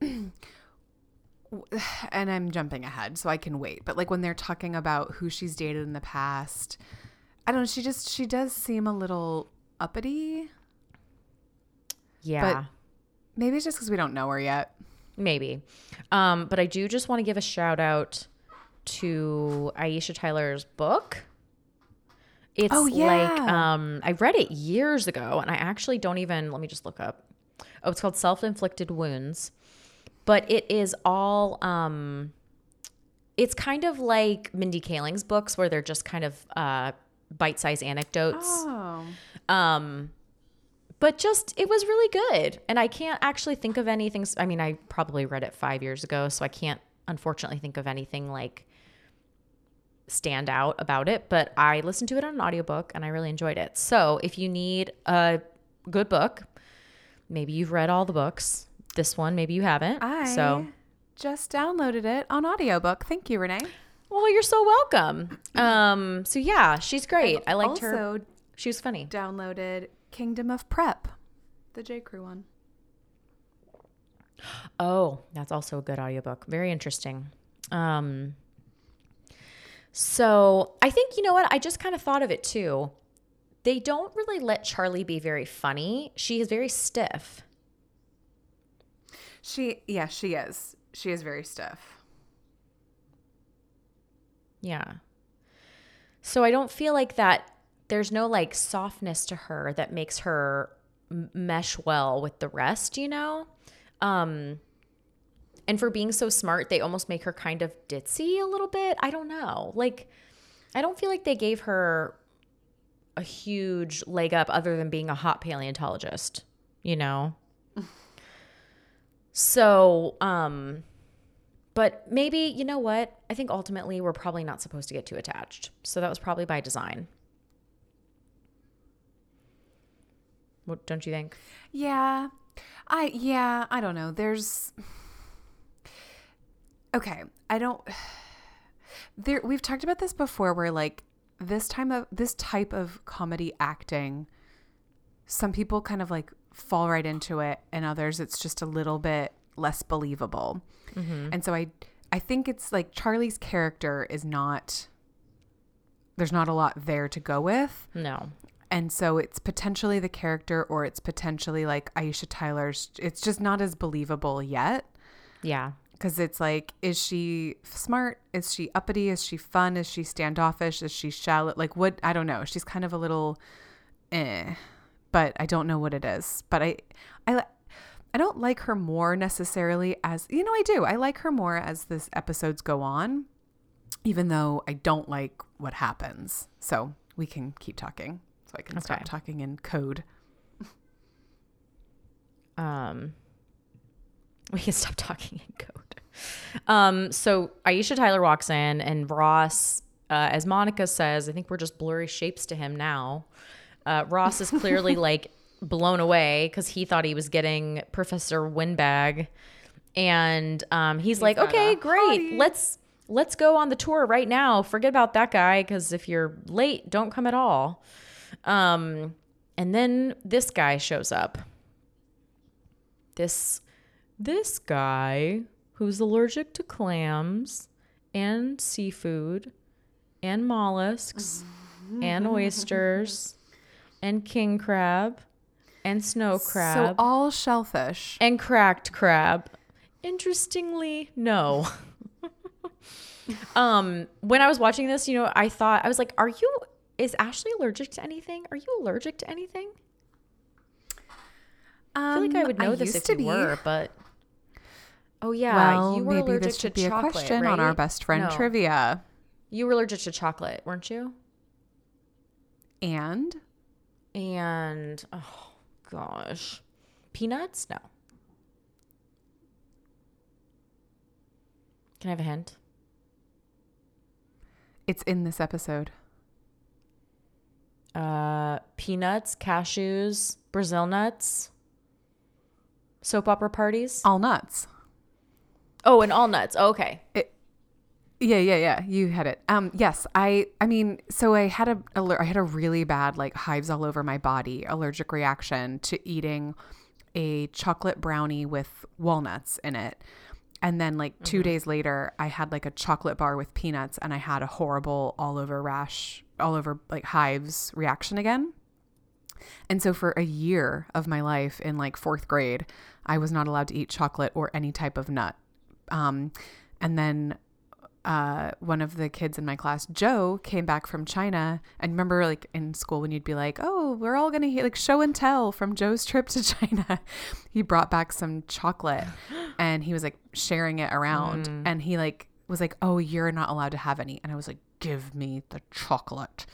(sighs) and I'm jumping ahead so I can wait. But like when they're talking about who she's dated in the past, I don't know, she just she does seem a little uppity. Yeah. But Maybe it's just cuz we don't know her yet. Maybe. Um, but I do just want to give a shout out to Aisha Tyler's book. It's Oh, like yeah. um I read it years ago and I actually don't even let me just look up. Oh, it's called Self-Inflicted Wounds. But it is all um it's kind of like Mindy Kaling's books where they're just kind of uh bite-sized anecdotes. Oh. Um, but just it was really good, and I can't actually think of anything. I mean, I probably read it five years ago, so I can't unfortunately think of anything like stand out about it. But I listened to it on an audiobook, and I really enjoyed it. So if you need a good book, maybe you've read all the books. This one, maybe you haven't. I so just downloaded it on audiobook. Thank you, Renee. well, you're so welcome. Um, so yeah, she's great. I liked her. She was funny. downloaded Kingdom of Prep, the J. Crew one. Oh, that's also a good audiobook. Very interesting. Um so I think you know what? I just kind of thought of it too. They don't really let Charlie be very funny. She is very stiff. She, yeah, she is. She is very stiff. Yeah. So I don't feel like that there's no like softness to her that makes her m- mesh well with the rest, you know? Um and for being so smart, they almost make her kind of ditzy a little bit. I don't know. Like I don't feel like they gave her a huge leg up other than being a hot paleontologist, you know? (laughs) so, um but maybe, you know what? I think ultimately we're probably not supposed to get too attached. So that was probably by design. What don't you think? Yeah. I yeah, I don't know. There's Okay, I don't there we've talked about this before where like this time of this type of comedy acting some people kind of like fall right into it and others it's just a little bit less believable. And so I I think it's like Charlie's character is not there's not a lot there to go with. No. And so it's potentially the character or it's potentially like Aisha Tyler's. It's just not as believable yet Yeah. because it's like, is she smart? Is she uppity? Is she fun? Is she standoffish? Is she shallow? Like, what? I don't know. She's kind of a little eh, but I don't know what it is. But I, I, I don't like her more necessarily as, you know, I do. I like her more as this episodes go on, even though I don't like what happens. So we can keep talking. so I can stop talking in code. Um, we can stop talking in code. Um, so Aisha Tyler walks in, and Ross, uh, as Monica says, I think we're just blurry shapes to him now. Uh, Ross is clearly (laughs) like blown away because he thought he was getting Professor Windbag, and um, he's, like, "Okay, great, hottie." let's let's go on the tour right now. Forget about that guy because if you're late, don't come at all." Um, and then this guy shows up this this guy who's allergic to clams and seafood and mollusks (laughs) and oysters and king crab and snow crab So all shellfish. and cracked crab. Interestingly, no. (laughs) um, when I was watching this, you know, I thought I was like, "Are you? Is Ashley allergic to anything? Are you allergic to anything?" I feel like I would know this Um, used if to you be. were, but oh yeah, Well, you were maybe allergic this should to be a chocolate, question on our best friend No. trivia. You were allergic to chocolate, weren't you? And And oh gosh, peanuts? No. Can I have a hint? it's in this episode. Uh, peanuts, cashews, Brazil nuts, soap opera parties. All nuts. Oh, and all nuts. Oh, okay. Yeah, yeah, yeah. You had it. Um, yes, I. I mean, so I had a, I had a really bad like hives all over my body allergic reaction to eating a chocolate brownie with walnuts in it, and then like 2 days later, I had like a chocolate bar with peanuts, and I had a horrible all over rash, all over like hives reaction again. And so for a year of my life in like fourth grade, I was not allowed to eat chocolate or any type of nut. Um, and then uh, one of the kids in my class, Joe, came back from China. And remember, like in school, when you'd be like, "Oh, we're all gonna hear like show and tell from Joe's trip to (laughs) China," he brought back some chocolate, (gasps) and he was like sharing it around. And he like was like, "Oh, you're not allowed to have any," and I was like, "Give me the chocolate."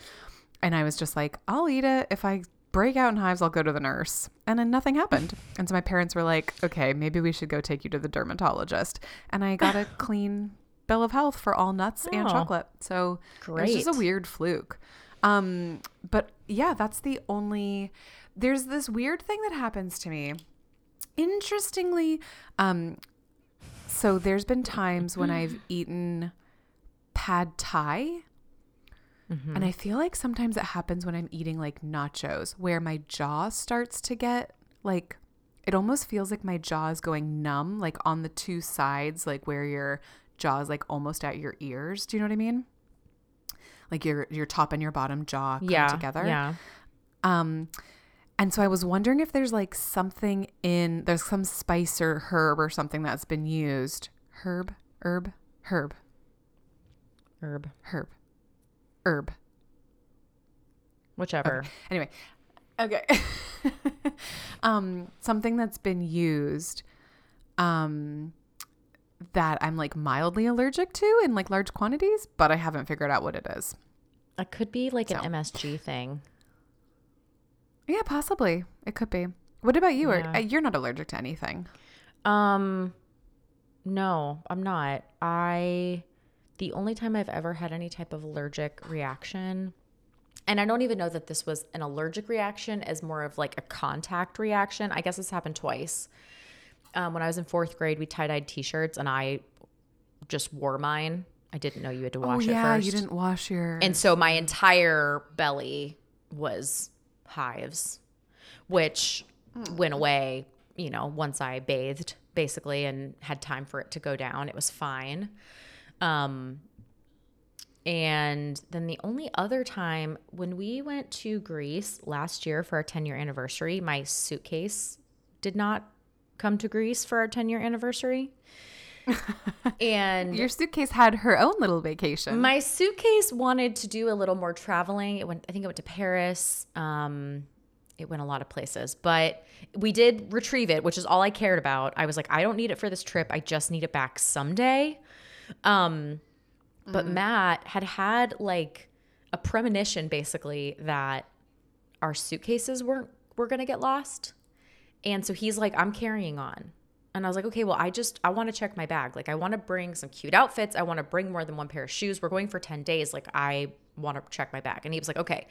And I was just like, I'll eat it. If I break out in hives, I'll go to the nurse. And then nothing happened. (laughs) And so my parents were like, okay, maybe we should go take you to the dermatologist. And I got a clean bill of health for all nuts and Oh. chocolate. So it was just a weird fluke. Um, but yeah, that's the only. There's this weird thing that happens to me. Interestingly, um, so there's been times when I've (gasps) eaten pad thai. And I feel like sometimes it happens when I'm eating like nachos where my jaw starts to get like it almost feels like my jaw is going numb like on the two sides like where your jaw is like almost at your ears. Do you know what I mean? Like your your top and your bottom jaw come Yeah. together. Yeah. Um, and so I was wondering if there's like something in there's some spice or herb or something that's been used. Herb, herb, herb, Herb. herb, herb. Whichever. Anyway, okay. (laughs) um, something that's been used, um, that I'm like mildly allergic to in like large quantities, but I haven't figured out what it is. It could be like So. an MSG thing. Yeah, possibly it could be. What about you? Yeah. Or uh, you're not allergic to anything? Um, no, I'm not. I, the only time I've ever had any type of allergic reaction, and I don't even know that this was an allergic reaction as more of like a contact reaction. I guess this happened twice. Um, when I was in fourth grade, we tie dyed t shirts and I just wore mine. I didn't know you had to wash oh yeah, it first. you didn't wash your. And so my entire belly was hives, which went away, you know, once I bathed basically and had time for it to go down. It was fine. Um, and then the only other time when we went to Greece last year for our 10 year anniversary, my suitcase did not come to Greece for our 10 year anniversary. (laughs) and your suitcase had her own little vacation. my suitcase wanted to do a little more traveling. It went, I think it went to Paris. Um, it went a lot of places, but we did retrieve it, which is all I cared about. I was like, I don't need it for this trip. I just need it back someday. Um, but Matt had had like a premonition basically that our suitcases weren't were gonna get lost. And so he's like, I'm carrying on. And I was like, okay, well, I just I want to check my bag. Like I want to bring some cute outfits. I want to bring more than one pair of shoes. We're going for 10 days. Like I want to check my bag. And he was like, okay,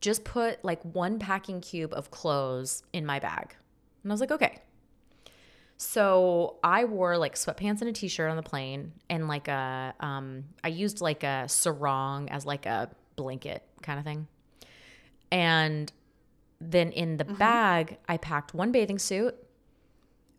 just put like one packing cube of clothes in my bag. And I was like, okay. So I wore like sweatpants and a t-shirt on the plane and like a um I used like a sarong as like a blanket kind of thing. And then in the mm-hmm. bag, I packed one bathing suit,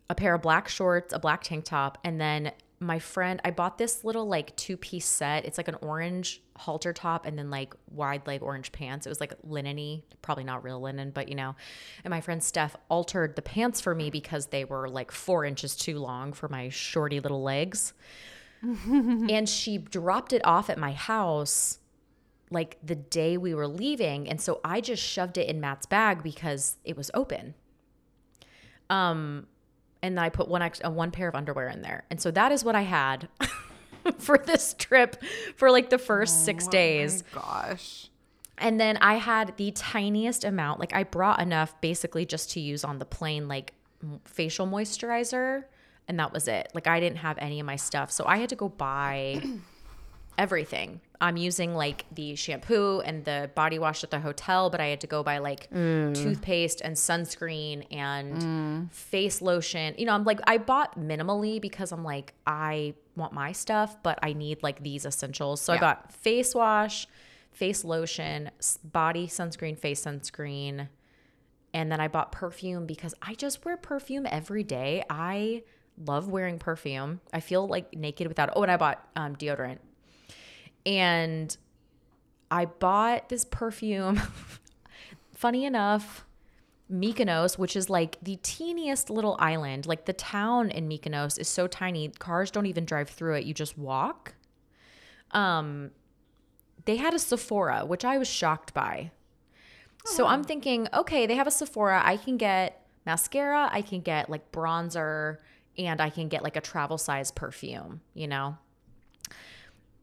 a pair of black shorts, a black tank top, and then my friend, I bought this little like two piece set. It's like an orange halter top and then like wide leg orange pants. It was like linen probably not real linen, but you know. And my friend Steph altered the pants for me because they were like four inches too long for my shorty little legs. (laughs) and she dropped it off at my house like the day we were leaving. And so I just shoved it in Matt's bag because it was open. Um, and then I put one ex- uh, one pair of underwear in there. And so that is what I had (laughs) for this trip for like the first 6 days. Oh my gosh. And then I had the tiniest amount. Like I brought enough basically just to use on the plane like facial moisturizer and that was it. Like I didn't have any of my stuff. So I had to go buy (clears throat) everything. I'm using like the shampoo and the body wash at the hotel, but I had to go buy like toothpaste and sunscreen and face lotion. You know, I'm like, I bought minimally because I'm like, I want my stuff, but I need like these essentials. So I got face wash, face lotion, body sunscreen, face sunscreen. And then I bought perfume because I just wear perfume every day. I love wearing perfume. I feel like naked without. Oh, and I bought um, deodorant. And I bought this perfume. (laughs) Funny enough, Mykonos, which is like the teeniest little island, like the town in Mykonos is so tiny, cars don't even drive through it. You just walk. Um, they had a Sephora, which I was shocked by. So I'm thinking, okay, they have a Sephora. I can get mascara, I can get like bronzer, and I can get like a travel size perfume, you know?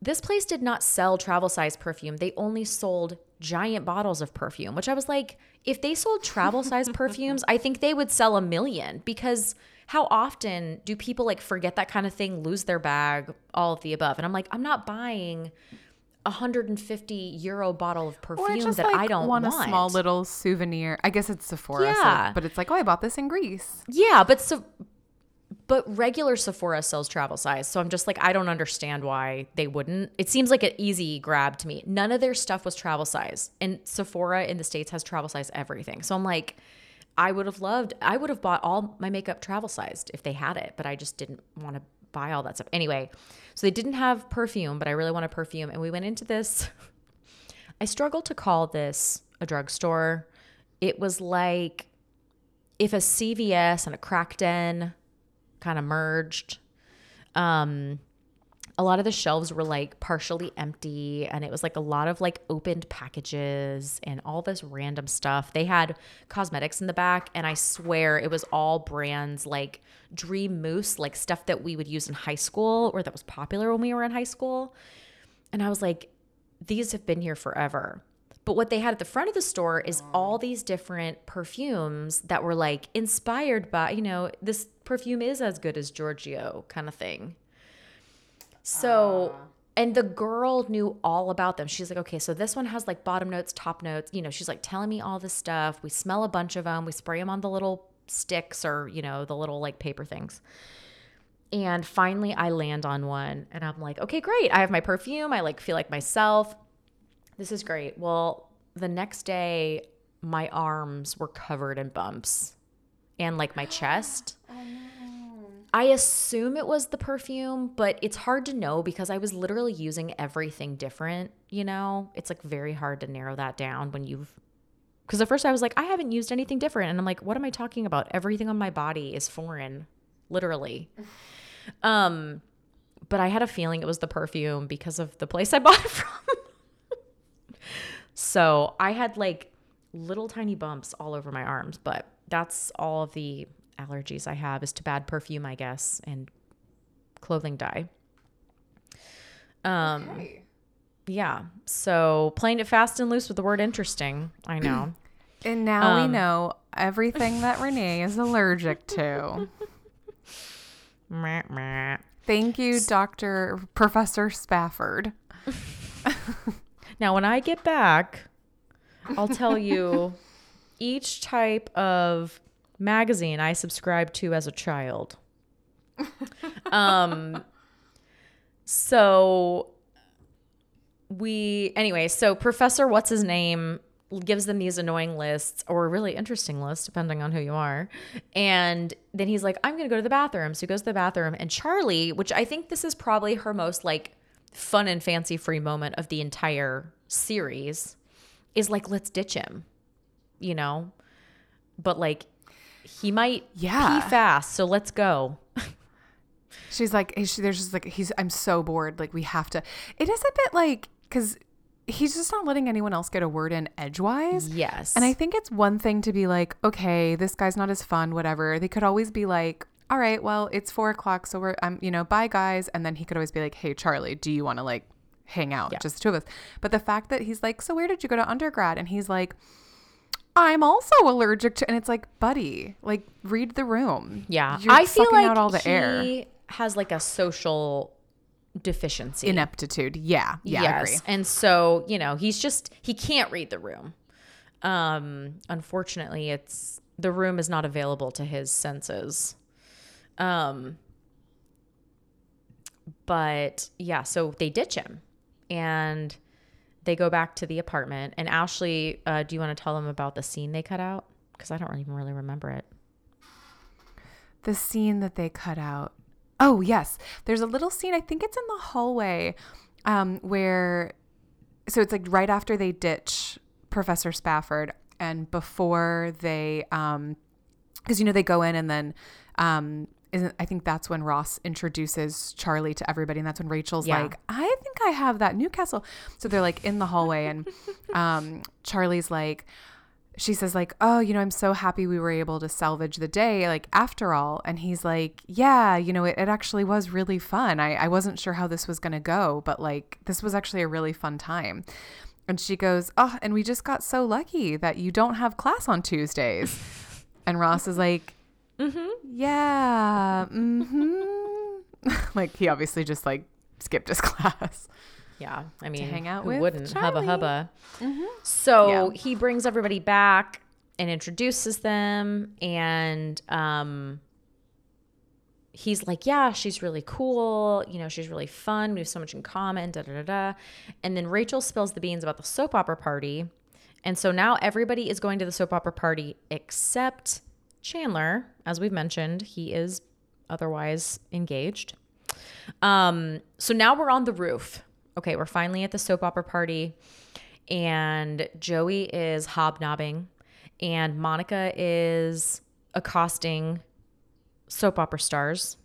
This place did not sell travel size perfume. They only sold giant bottles of perfume, which I was like, if they sold travel size (laughs) perfumes, I think they would sell a million because how often do people like forget that kind of thing, lose their bag, all of the above? And I'm like, I'm not buying a 150 euro bottle of perfume just that like I don't want, want. a small little souvenir. I guess it's Sephora, so- Yeah. but it's like, oh, I bought this in Greece. Yeah, but so but regular Sephora sells travel size. So I'm just like I don't understand why they wouldn't. It seems like an easy grab to me. None of their stuff was travel size. And Sephora in the States has travel size everything. So I'm like I would have loved I would have bought all my makeup travel sized if they had it, but I just didn't want to buy all that stuff. Anyway, so they didn't have perfume, but I really wanted perfume and we went into this (laughs) I struggle to call this a drugstore. It was like if a CVS and a crack den kind of merged. Um, a lot of the shelves were like partially empty, and it was like a lot of like opened packages and all this random stuff. They had cosmetics in the back, and I swear it was all brands like Dream Mousse, like stuff that we would use in high school or that was popular when we were in high school. And I was like, these have been here forever. But what they had at the front of the store is all these different perfumes that were like inspired by, you know, this perfume is as good as Giorgio kind of thing. So, ah. and the girl knew all about them. She's like, okay, so this one has like bottom notes, top notes. You know, she's like telling me all this stuff. We smell a bunch of them. We spray them on the little sticks or, you know, the little like paper things. And finally, I land on one and I'm like, okay, great. I have my perfume. I like feel like myself. This is great. Well, the next day, my arms were covered in bumps and like my chest. (gasps) I assume it was the perfume, but it's hard to know because I was literally using everything different, you know? It's like very hard to narrow that down when you've because at first I was like, I haven't used anything different. And I'm like, what am I talking about? Everything on my body is foreign, literally. (laughs) Um, but I had a feeling it was the perfume because of the place I bought it (laughs) from. So I had like little tiny bumps all over my arms, but that's all of the allergies I have is to bad perfume, I guess, and clothing dye. Um, Okay. yeah. So playing it fast and loose with the word interesting. I know. (clears throat) And now we Um, know everything that Renee is allergic to. (laughs) Thank you, Dr. Professor Spafford. (laughs) Now, when I get back, I'll tell you (laughs) each type of magazine I subscribed to as a child. (laughs) Um, so we, anyway, so Professor What's His Name gives them these annoying lists or really interesting lists, depending on who you are. And then he's like, I'm going to go to the bathroom. So he goes to the bathroom. And Charlie, which I think this is probably her most like fun and fancy free moment of the entire series, is like, let's ditch him, you know? But like, he might Yeah. pee fast. So let's go. (laughs) She's like, she, there's just like, he's, I'm so bored. Like, we have to. It is a bit like, because he's just not letting anyone else get a word in edgewise. Yes. And I think it's one thing to be like, okay, this guy's not as fun, whatever. They could always be like, all right, well, it's four o'clock, so we're, I'm, you know, bye guys. And then he could always be like, hey, Charlie, do you want to like hang out, Yeah. just the two of us? But the fact that he's like, so where did you go to undergrad? And he's like, I'm also allergic to, and it's like, buddy, like read the room. Yeah, You're I feel like out all the he air. has like a social deficiency. Ineptitude. Yeah. Yeah. I agree. And so, you know, he's just he can't read the room. Um unfortunately, it's the room is not available to his senses. Um but yeah, so they ditch him and they go back to the apartment and Ashley, uh, do you want to tell them about the scene they cut out? Because I don't even really remember it. the scene that they cut out. Oh, yes. There's a little scene, I think it's in the hallway, um, where so it's like right after they ditch Professor Spafford and before they um because you know they go in and then um isn't I think that's when Ross introduces Charlie to everybody and that's when Rachel's Yeah. like I think I have that Newcastle. So they're like in the hallway and (laughs) um Charlie's like she says like oh you know i'm so happy we were able to salvage the day like after all. And he's like yeah you know it, it actually was really fun. I, I wasn't sure how this was going to go but like this was actually a really fun time. And she goes oh and we just got so lucky that you don't have class on tuesdays. (laughs) And ross is like mm-hmm. yeah mm-hmm (laughs) like he obviously just like skipped his (laughs) class Yeah, I mean, hang out who with wouldn't hubba Charlie. hubba? So Yeah. he brings everybody back and introduces them, and um, he's like, "Yeah, she's really cool. You know, she's really fun. We have so much in common." Da da da da. And then Rachel spills the beans about the soap opera party, and so now everybody is going to the soap opera party except Chandler, as we've mentioned. He is otherwise engaged. Um, so now we're on the roof. Okay, we're finally at the soap opera party, and Joey is hobnobbing, and Monica is accosting soap opera stars.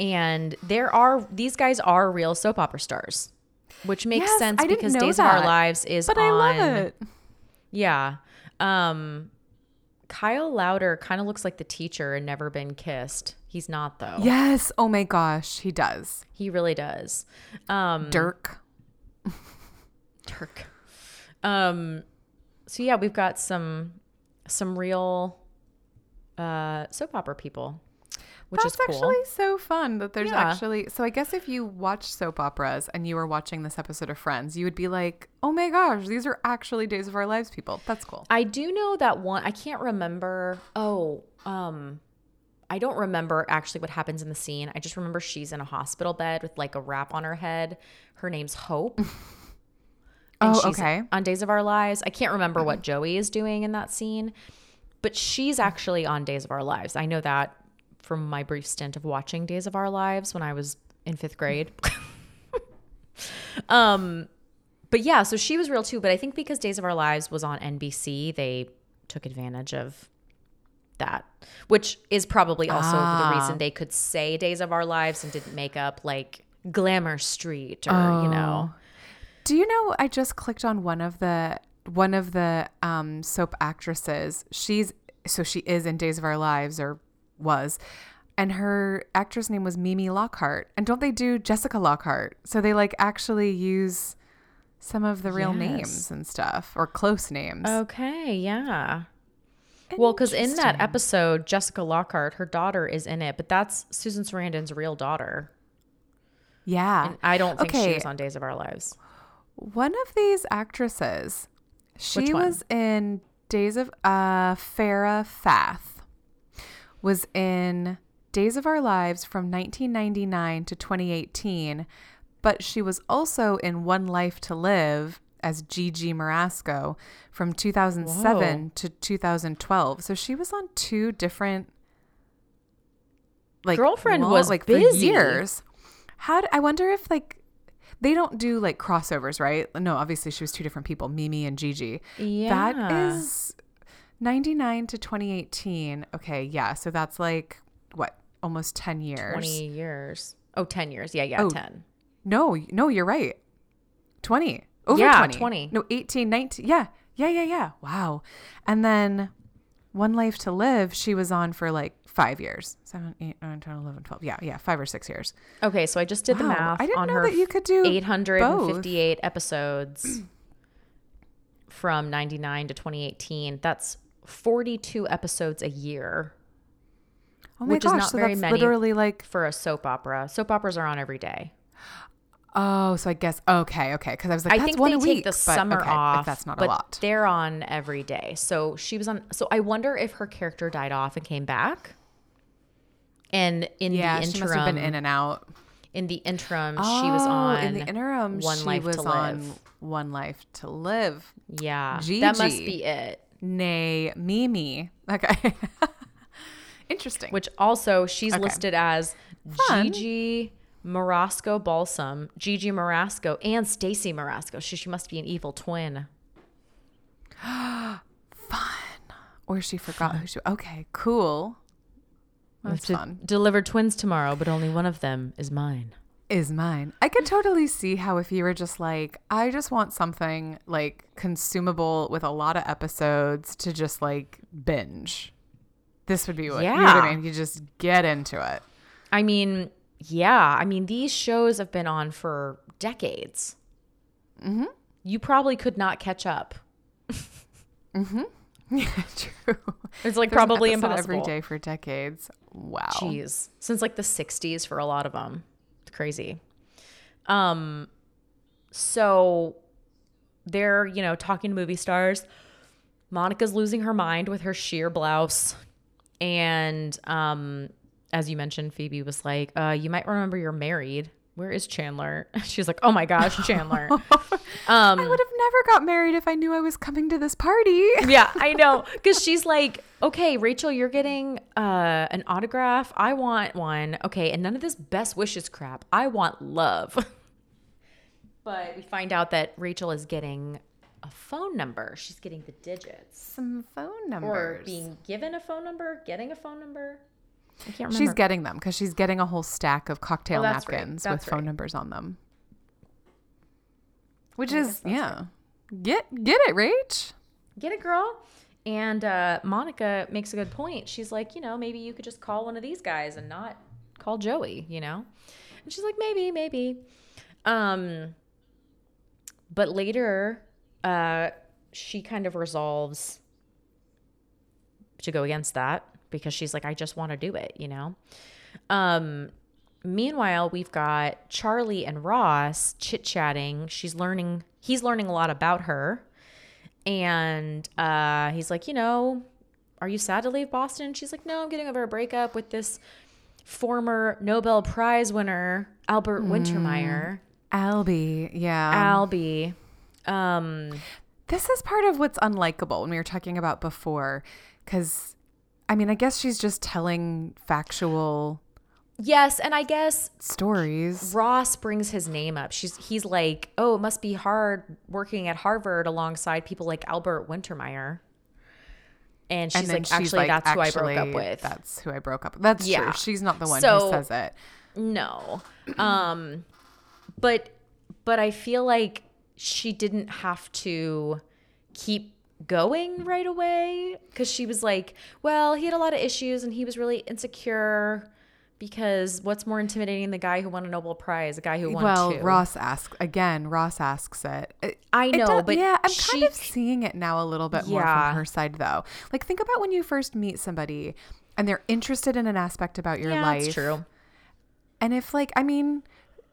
And there are these guys are real soap opera stars, which makes Yes, sense because Days of Our. Lives is but on. i love it Yeah. Um Kyle Lowder kind of looks like the teacher and Never Been Kissed. He's not though. yes oh my gosh he does He really does. Um dirk Turk. Um so yeah, we've got some some real uh soap opera people, which That's is cool. actually so fun that there's Yeah. actually. So I guess if you watch soap operas and you were watching this episode of Friends, you would be like, "Oh my gosh, these are actually Days of Our Lives people." That's cool. I do know that one I can't remember. Oh, um I don't remember actually what happens in the scene. I just remember she's in a hospital bed with like a wrap on her head. Her name's Hope. (laughs) And Oh, she's okay. On Days of Our Lives. I can't remember what Joey is doing in that scene, but she's actually on Days of Our Lives. I know that from my brief stint of watching Days of Our Lives when I was in fifth grade. (laughs) um, but yeah, so she was real too. But I think because Days of Our Lives was on NBC, they took advantage of that, which is probably also the Ah. reason they could say Days of Our Lives and didn't make up like Glamour Street or, you know. Do you know? I just clicked on one of the one of the um, soap actresses. She's so she is in Days of Our Lives or was, and her actress name was Mimi Lockhart. And don't they do Jessica Lockhart? So they like actually use some of the real Yes. names and stuff or close names. Okay, yeah. Well, because in that episode, Jessica Lockhart, her daughter is in it, but that's Susan Sarandon's real daughter. yeah. And I don't think she was on Days of Our Lives. One of these actresses, she was in Days of uh Farah Fath was in Days of Our Lives from 1999 to 2018, but she was also in One Life to Live as Gigi Morasco from 2007 Whoa. to 2012. So she was on two different like Girlfriend long- was like busy. for years. How I wonder if like they don't do like crossovers, right? No, obviously she was two different people, Mimi and Gigi. Yeah. That is 99 to 2018. Okay, yeah. So that's like what? Almost 10 years. 20 years. Oh, 10 years. Yeah, yeah, Oh, 10. No, no, you're right. 20. Over Yeah, 20. 20. No, 18, 19. Yeah. Yeah, yeah, yeah. Wow. And then One Life to Live, she was on for like five years. Seven, eight, nine, 10, 11, 12. Yeah, yeah. Five or six years. Okay, so I just did the math I didn't know that you could do 858 episodes from 99 to 2018. That's 42 episodes a year Oh my Which is gosh. not so very that's many. literally like, for a soap opera. Soap operas are on every day. oh, so I guess, okay, okay. Because I was like, I think they take week. the summer okay, off. That's not but a lot. They're on every day. So she was on. So I wonder if her character died off and came back. And in Yeah, the she must have been in and out. in the interim, she was Oh, on. in the interim. One she Life was to on Live. One Life to Live. yeah, that must be it. Nay, Mimi. Okay. (laughs) Interesting. Which also she's Okay. listed as Fun. Gigi Morasco Balsam, Gigi Morasco, and Stacy Morasco. She, she must be an evil twin. (gasps) Fun. Or she forgot who she. Okay, cool. That's fun. Deliver twins tomorrow, but only one of them is mine. Is mine. I could totally see how if you were just like, I just want something like consumable with a lot of episodes to just like binge. This would be what you know what I Yeah. mean. You just get into it. I mean, yeah. I mean, these shows have been on for decades. Mm-hmm. You probably could not catch up. mm-hmm. Yeah, (laughs) true. It's like There's probably impossible. every day for decades. Wow. Jeez, since like the '60s for a lot of them. Crazy. Um, so they're you know talking to movie stars. Monica's losing her mind with her sheer blouse, and um, as you mentioned, Phoebe was like, uh, "You might remember you're married." Where is Chandler? (laughs) She's like, "Oh my gosh, Chandler." (laughs) um, I would have never got married if I knew I was coming to this party. (laughs) yeah, I know. Because she's like, okay, Rachel, you're getting uh, an autograph. I want one. Okay, and none of this best wishes crap. I want love. but we find out that Rachel is getting a phone number. She's getting the digits. Some phone numbers. Or being given a phone number, getting a phone number. I can't remember. She's getting them because she's getting a whole stack of cocktail Oh, right. napkins That's with phone right. numbers on them. Which I is yeah. Get get it, Rach. get it, girl. And uh, Monica makes a good point. She's like, you know, maybe you could just call one of these guys and not call Joey, you know? And she's like, maybe, maybe. Um, but later, uh, she kind of resolves to go against that because she's like, I just want to do it, you know? Um, meanwhile, we've got Charlie and Ross chit chatting. She's learning, he's learning a lot about her. And uh, he's like, you know, are you sad to leave Boston? She's like, no, I'm getting over a breakup with this former Nobel Prize winner, Albert Wintermeyer, Albie, yeah. Albie. Um, this is part of what's unlikable when we were talking about before, because I mean, I guess she's just telling factual yes, and I guess stories. Ross brings his name up. She's he's like, "Oh, it must be hard working at Harvard alongside people like Albert Wintermeyer." And she's and like, she's "Actually, like, that's who I broke up with." That's who I broke up. with. That's Yeah. true. She's not the one So- who says it. No. Um but but I feel like she didn't have to keep going right away cuz she was like, well, he had a lot of issues and he was really insecure Because what's more intimidating, the guy who won a Nobel Prize, a guy who won well, two? Ross asks again. Ross asks it. It- I it know, does- but yeah, I'm she- kind of seeing it now a little bit more from her side, though. Like, think about when you first meet somebody and they're interested in an aspect about your yeah, life. that's true. And if, like, I mean,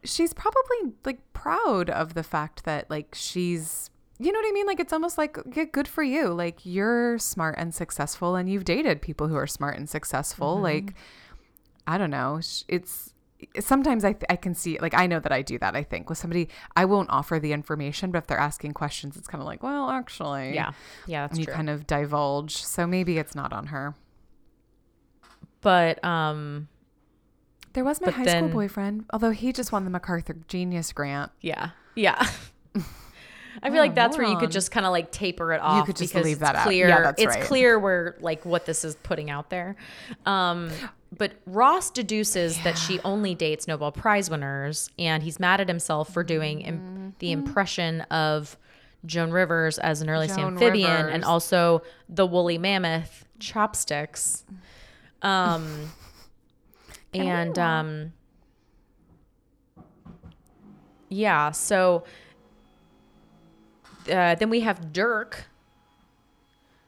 she's probably like proud of the fact that, like, she's, you know what I mean? Like, it's almost like, yeah, good for you. Like, you're smart and successful, and you've dated people who are smart and successful. Mm-hmm. Like, I don't know. It's, sometimes I, th- I can see like I know that I do that I think with somebody I won't offer the information but if they're asking questions it's kind of like well actually Yeah, yeah, that's and you true. kind of divulge so maybe it's not on her but um, there was my high school boyfriend although he just won the MacArthur Genius Grant yeah, yeah. (laughs) I feel like that's where you could just kind of like taper it off. You could just because leave that out. clear. Yeah, that's it's right. clear where like what this is putting out there. Um, but Ross deduces that she only dates Nobel Prize winners, and he's mad at himself for doing im- the impression of Joan Rivers as an early Joan amphibian, and also the woolly mammoth chopsticks. Um, (laughs) and um, yeah, so uh, then we have Dirk,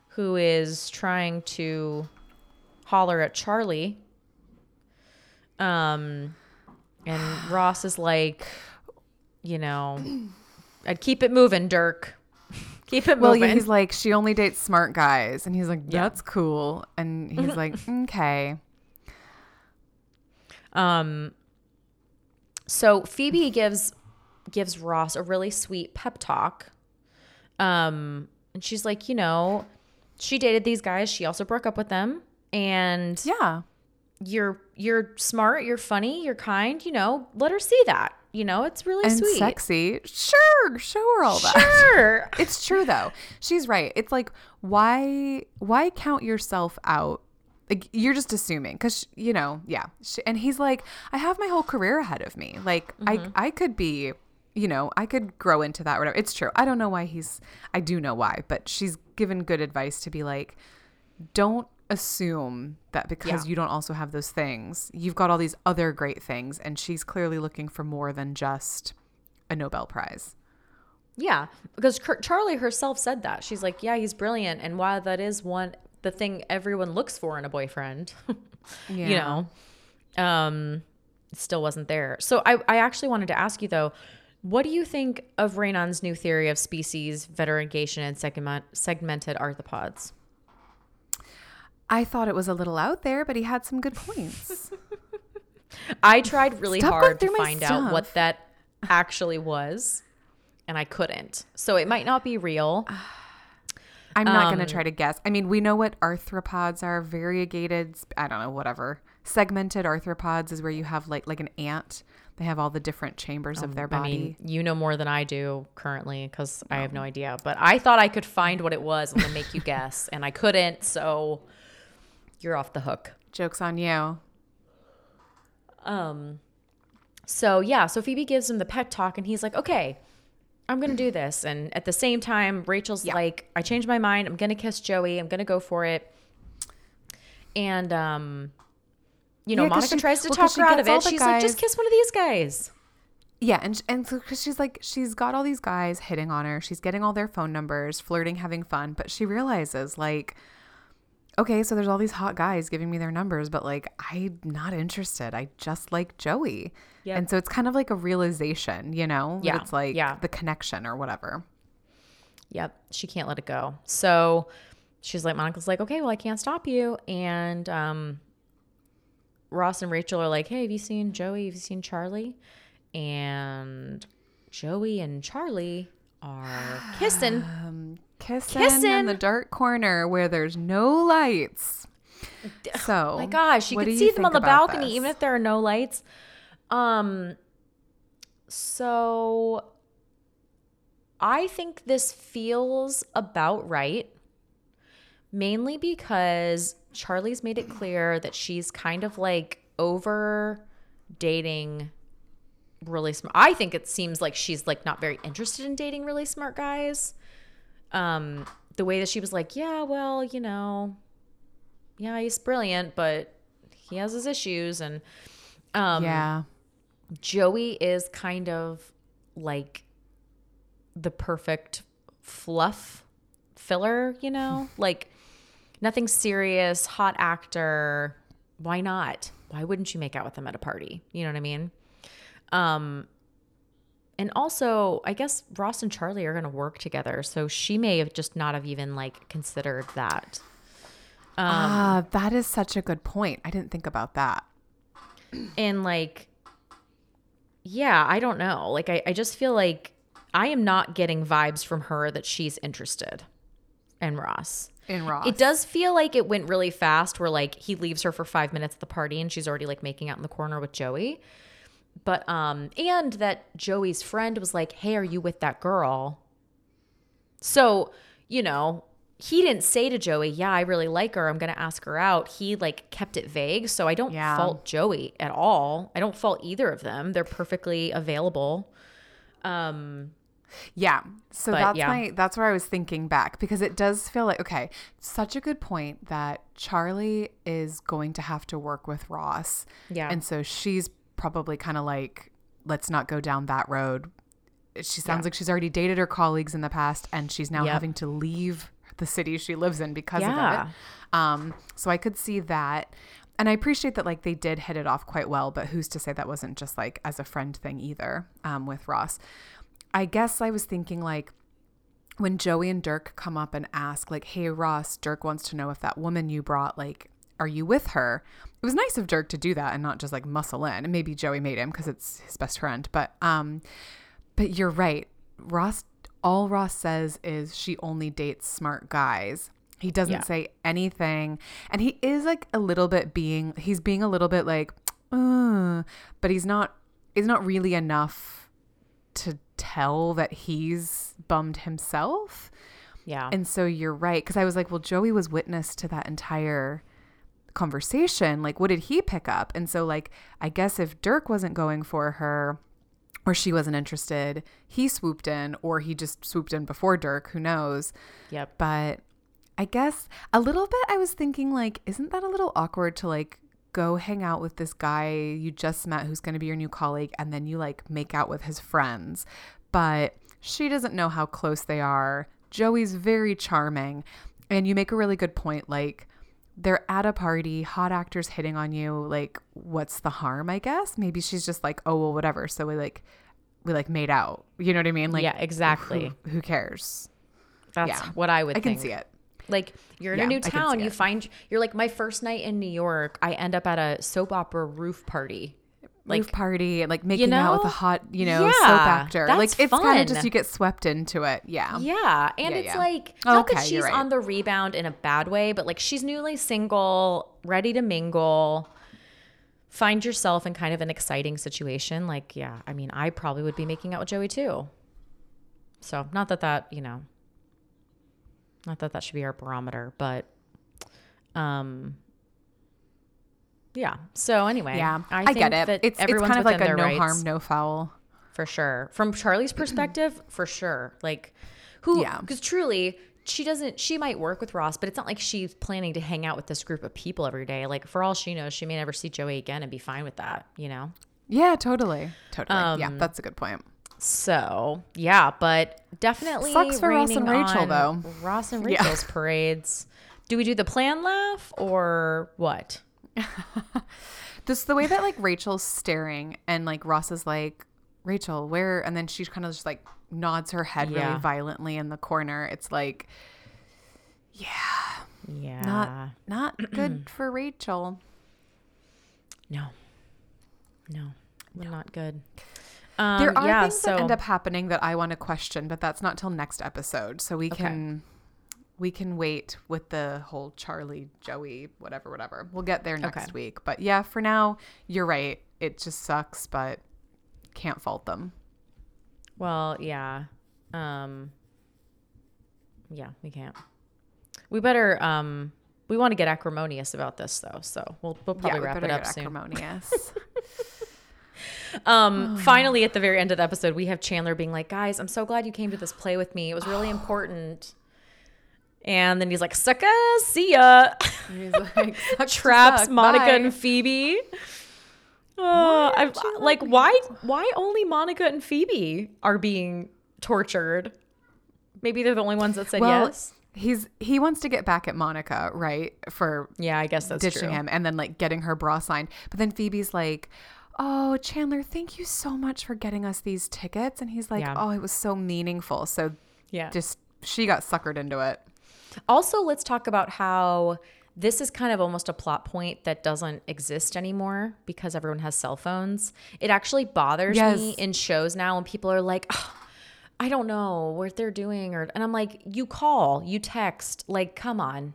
who is trying to holler at Charlie. Um, and Ross is like, you know, I'd keep it moving, Dirk. (laughs) Keep it well moving. yeah he's like she only dates smart guys and he's like Yeah. that's cool and he's (laughs) like okay Um, so Phoebe gives gives Ross a really sweet pep talk. Um, and she's like, you know, she dated these guys. She also broke up with them, and yeah. you're you're smart, you're funny, you're kind. You know, let her see that. You know, it's really and sweet. sexy. Sure. Show her all that. Sure. (laughs) it's true though. She's right. It's like why why count yourself out? Like you're just assuming because you know yeah. She, and he's like i have my whole career ahead of me. Like i i could be you know i could grow into that or whatever it's true i don't know why he's i do know why but she's given good advice to be like don't assume that because Yeah. you don't also have those things you've got all these other great things and she's clearly looking for more than just a nobel prize Yeah, because Charlie herself said that. She's like, "Yeah, he's brilliant." And while that is one the thing everyone looks for in a boyfriend, (laughs) you know, um, still wasn't there. So I, I actually wanted to ask you though, what do you think of Raynon's new theory of species variegation and segment, segmented arthropods? I thought it was a little out there, but he had some good points. (laughs) I tried really Stop hard to find out what that actually was, and I couldn't. So it might not be real. (sighs) I'm not Um, going to try to guess. I mean, we know what arthropods are. Variegated, I don't know, whatever. Segmented arthropods is where you have like like an ant. They have all the different chambers of their I body. mean, you know more than I do currently because I have no idea. But I thought I could find what it was and make you guess, and I couldn't. So you're off the hook. Jokes on you. Um, so yeah, so Phoebe gives him the pet talk, and he's like, "Okay, I'm gonna do this." And at the same time, Rachel's like, "I changed my mind. I'm gonna kiss Joey. I'm gonna go for it." And um, you know, Yeah, Monica she- tries to well, talk her out of it. She's like, "Just kiss one of these guys." Yeah, and and so cause she's like she's got all these guys hitting on her. She's getting all their phone numbers, flirting, having fun, but she realizes like okay, so there's all these hot guys giving me their numbers, but like I'm not interested. I just like Joey. Yep. And so it's kind of like a realization, you know? Yeah, It's like yeah. the connection or whatever. Yep, she can't let it go. So she's like, Monica's like, okay, well, I can't stop you. And um, Ross and Rachel are like, hey, have you seen Joey? Have you seen Charlie? And Joey and Charlie are (sighs) kissing. Um, kissing, Kissing. in the dark corner where there's no lights. So, Oh my gosh, you can see them on the balcony this? even if there are no lights. Um so I think this feels about right. Mainly because Charlie's made it clear that she's kind of like over dating really smart. I think it seems like she's like not very interested in dating really smart guys. Um the way that she was like, "Yeah, well, you know, yeah, he's brilliant, but he has his issues and um yeah. Joey is kind of like the perfect fluff filler, you know? (laughs) like nothing serious, hot actor. Why not? Why wouldn't you make out with him at a party? You know what I mean? Um and also, I guess Ross and Charlie are going to work together, so she may have just not have even like considered that. Um, ah, that is such a good point. I didn't think about that. and like yeah i don't know like I, I just feel like i am not getting vibes from her that she's interested in ross In Ross. it does feel like it went really fast where like he leaves her for five minutes at the party and she's already like making out in the corner with joey but um and that joey's friend was like hey are you with that girl so you know he didn't say to Joey, "Yeah, I really like her. I'm going to ask her out." He like kept it vague, so I don't Yeah. fault Joey at all. I don't fault either of them. They're perfectly available. Um Yeah. So But, that's yeah. my that's where I was thinking back because it does feel like okay, such a good point that Charlie is going to have to work with Ross. Yeah. And so she's probably kind of like let's not go down that road. She sounds Yeah. like she's already dated her colleagues in the past and she's now Yep. having to leave the city she lives in because Yeah. of it. Um so I could see that and I appreciate that like they did hit it off quite well, but who's to say that wasn't just like as a friend thing either um, with Ross. I guess I was thinking like when Joey and Dirk come up and ask like, "Hey Ross, Dirk wants to know if that woman you brought like are you with her?" It was nice of Dirk to do that and not just like muscle in. And maybe Joey made him because it's his best friend, but um but you're right. Ross all Ross says is she only dates smart guys. He doesn't Yeah. say anything. And he is like a little bit being he's being a little bit like uh, but he's not he's not really enough to tell that he's bummed himself. yeah. And so you're right because I was like, well, Joey was witness to that entire conversation. Like, what did he pick up? And so, like, I guess if Dirk wasn't going for her or she wasn't interested, he swooped in or he just swooped in before Dirk, who knows. yep. But I guess a little bit, I was thinking, like, isn't that a little awkward to like go hang out with this guy you just met who's going to be your new colleague and then you like make out with his friends? But she doesn't know how close they are. Joey's very charming. And you make a really good point. Like, they're at a party, hot actors hitting on you. Like, what's the harm, I guess? Maybe she's just like, oh, well, whatever. So we like, we like made out. You know what I mean? Like, yeah, exactly. Who, who cares? That's yeah. what I would I can see it. Like you're in Yeah, a new I can see town, you find you're like my first night in New York, I end up at a soap opera roof party. Like Like party and like making out with a hot, you know, soap actor. like it's kind of fun. just you get swept into it. Yeah. Yeah, and Yeah, it's yeah. like oh, not that Okay, you're she's right. on the rebound in a bad way, but like she's newly single, ready to mingle. Find yourself in kind of an exciting situation. Like, yeah, I mean, I probably would be making out with Joey too. So, not that that, you know, not that that should be our barometer, but um yeah. So anyway, Yeah. I, I, get it. It's it's kind of like a no rights harm, no foul. for sure. From Charlie's (clears throat) perspective, for sure. Like who Yeah. because truly she doesn't she might work with Ross, but it's not like she's planning to hang out with this group of people every day. Like for all she knows, she may never see Joey again and be fine with that, you know? Yeah, totally. Totally. yeah, Um, that's a good point. So yeah, but definitely Sucks for Ross and Rachel, though. Ross and Yeah. Rachel's parades. Do we do the plan laugh or what? (laughs) This the way that like Rachel's staring and like Ross is like, Rachel, where and then she kind of just like nods her head Yeah. really violently in the corner. It's like Yeah. Yeah, not not (clears throat) good for Rachel. no. No. Not good. Um, There are yeah, things so that end up happening that I want to question, but that's not till next episode. So we Okay. can we can wait with the whole Charlie, Joey, whatever, whatever. We'll get there next Okay. week. But yeah, for now, you're right. It just sucks, but can't fault them. Well, yeah. Um Yeah, we can't. We better um we want to get acrimonious about this though, so we'll we'll probably yeah, we wrap it up get soon. acrimonious. (laughs) (laughs) Um finally at the very end of the episode we have Chandler being like, "Guys, I'm so glad you came to this play with me. It was really (gasps) important." And then he's like, "Sucka, see ya." He's like, "Sucks Traps suck, Monica bye." and Phoebe. Oh, I, like why? Why only Monica and Phoebe are being tortured? Maybe they're the only ones that said well, yes. he's he wants to get back at Monica, right? For Yeah, I guess that's ditching true. him and then like getting her bra signed. But then Phoebe's like, "Oh, Chandler, thank you so much for getting us these tickets." And he's like, Yeah. "Oh, it was so meaningful." So Yeah. just she got suckered into it. Also, let's talk about how this is kind of almost a plot point that doesn't exist anymore because everyone has cell phones. It actually bothers Yes. me in shows now when people are like, "Ugh, I don't know what they're doing or and I'm like, you call, you text, like come on.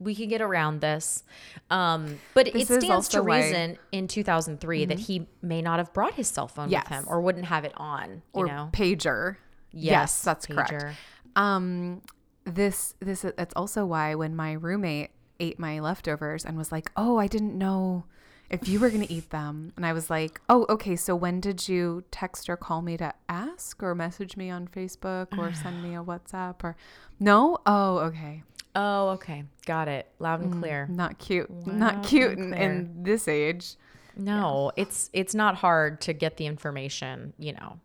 We can get around this. Um, but it This is stands to Mm-hmm. reason in 2003 that he may not have brought his cell phone Yes. with him or wouldn't have it on, you Or know. pager. Yes, that's correct. Um, this this that's also why when my roommate ate my leftovers and was like, "Oh, I didn't know if you were gonna eat them," and I was like, "Oh, okay. So when did you text or call me to ask, or message me on Facebook, or send me a (sighs) WhatsApp, or no? Oh, okay. Oh, okay. Got it. Loud and clear. Not cute. Loud Not cute in, in this age. No, it's it's not hard to get the information, you know,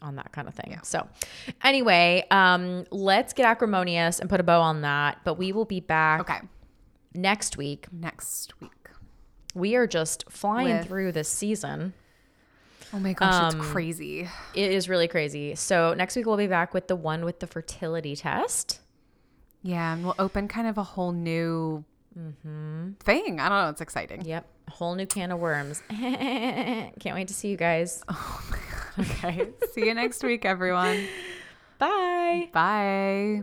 on that kind of thing. Yeah. So, anyway, um, let's get acrimonious and put a bow on that. But we will be back Okay. next week. Next week. We are just flying With- through this season. Oh my gosh, Um, it's crazy. It is really crazy. So next week we'll be back with the one with the fertility test. Yeah, and we'll open kind of a whole new mm-hmm. thing. I don't know. It's exciting. Yep, a whole new can of worms. (laughs) Can't wait to see you guys. (laughs) Oh okay. (laughs) See you next week, everyone. Bye. Bye.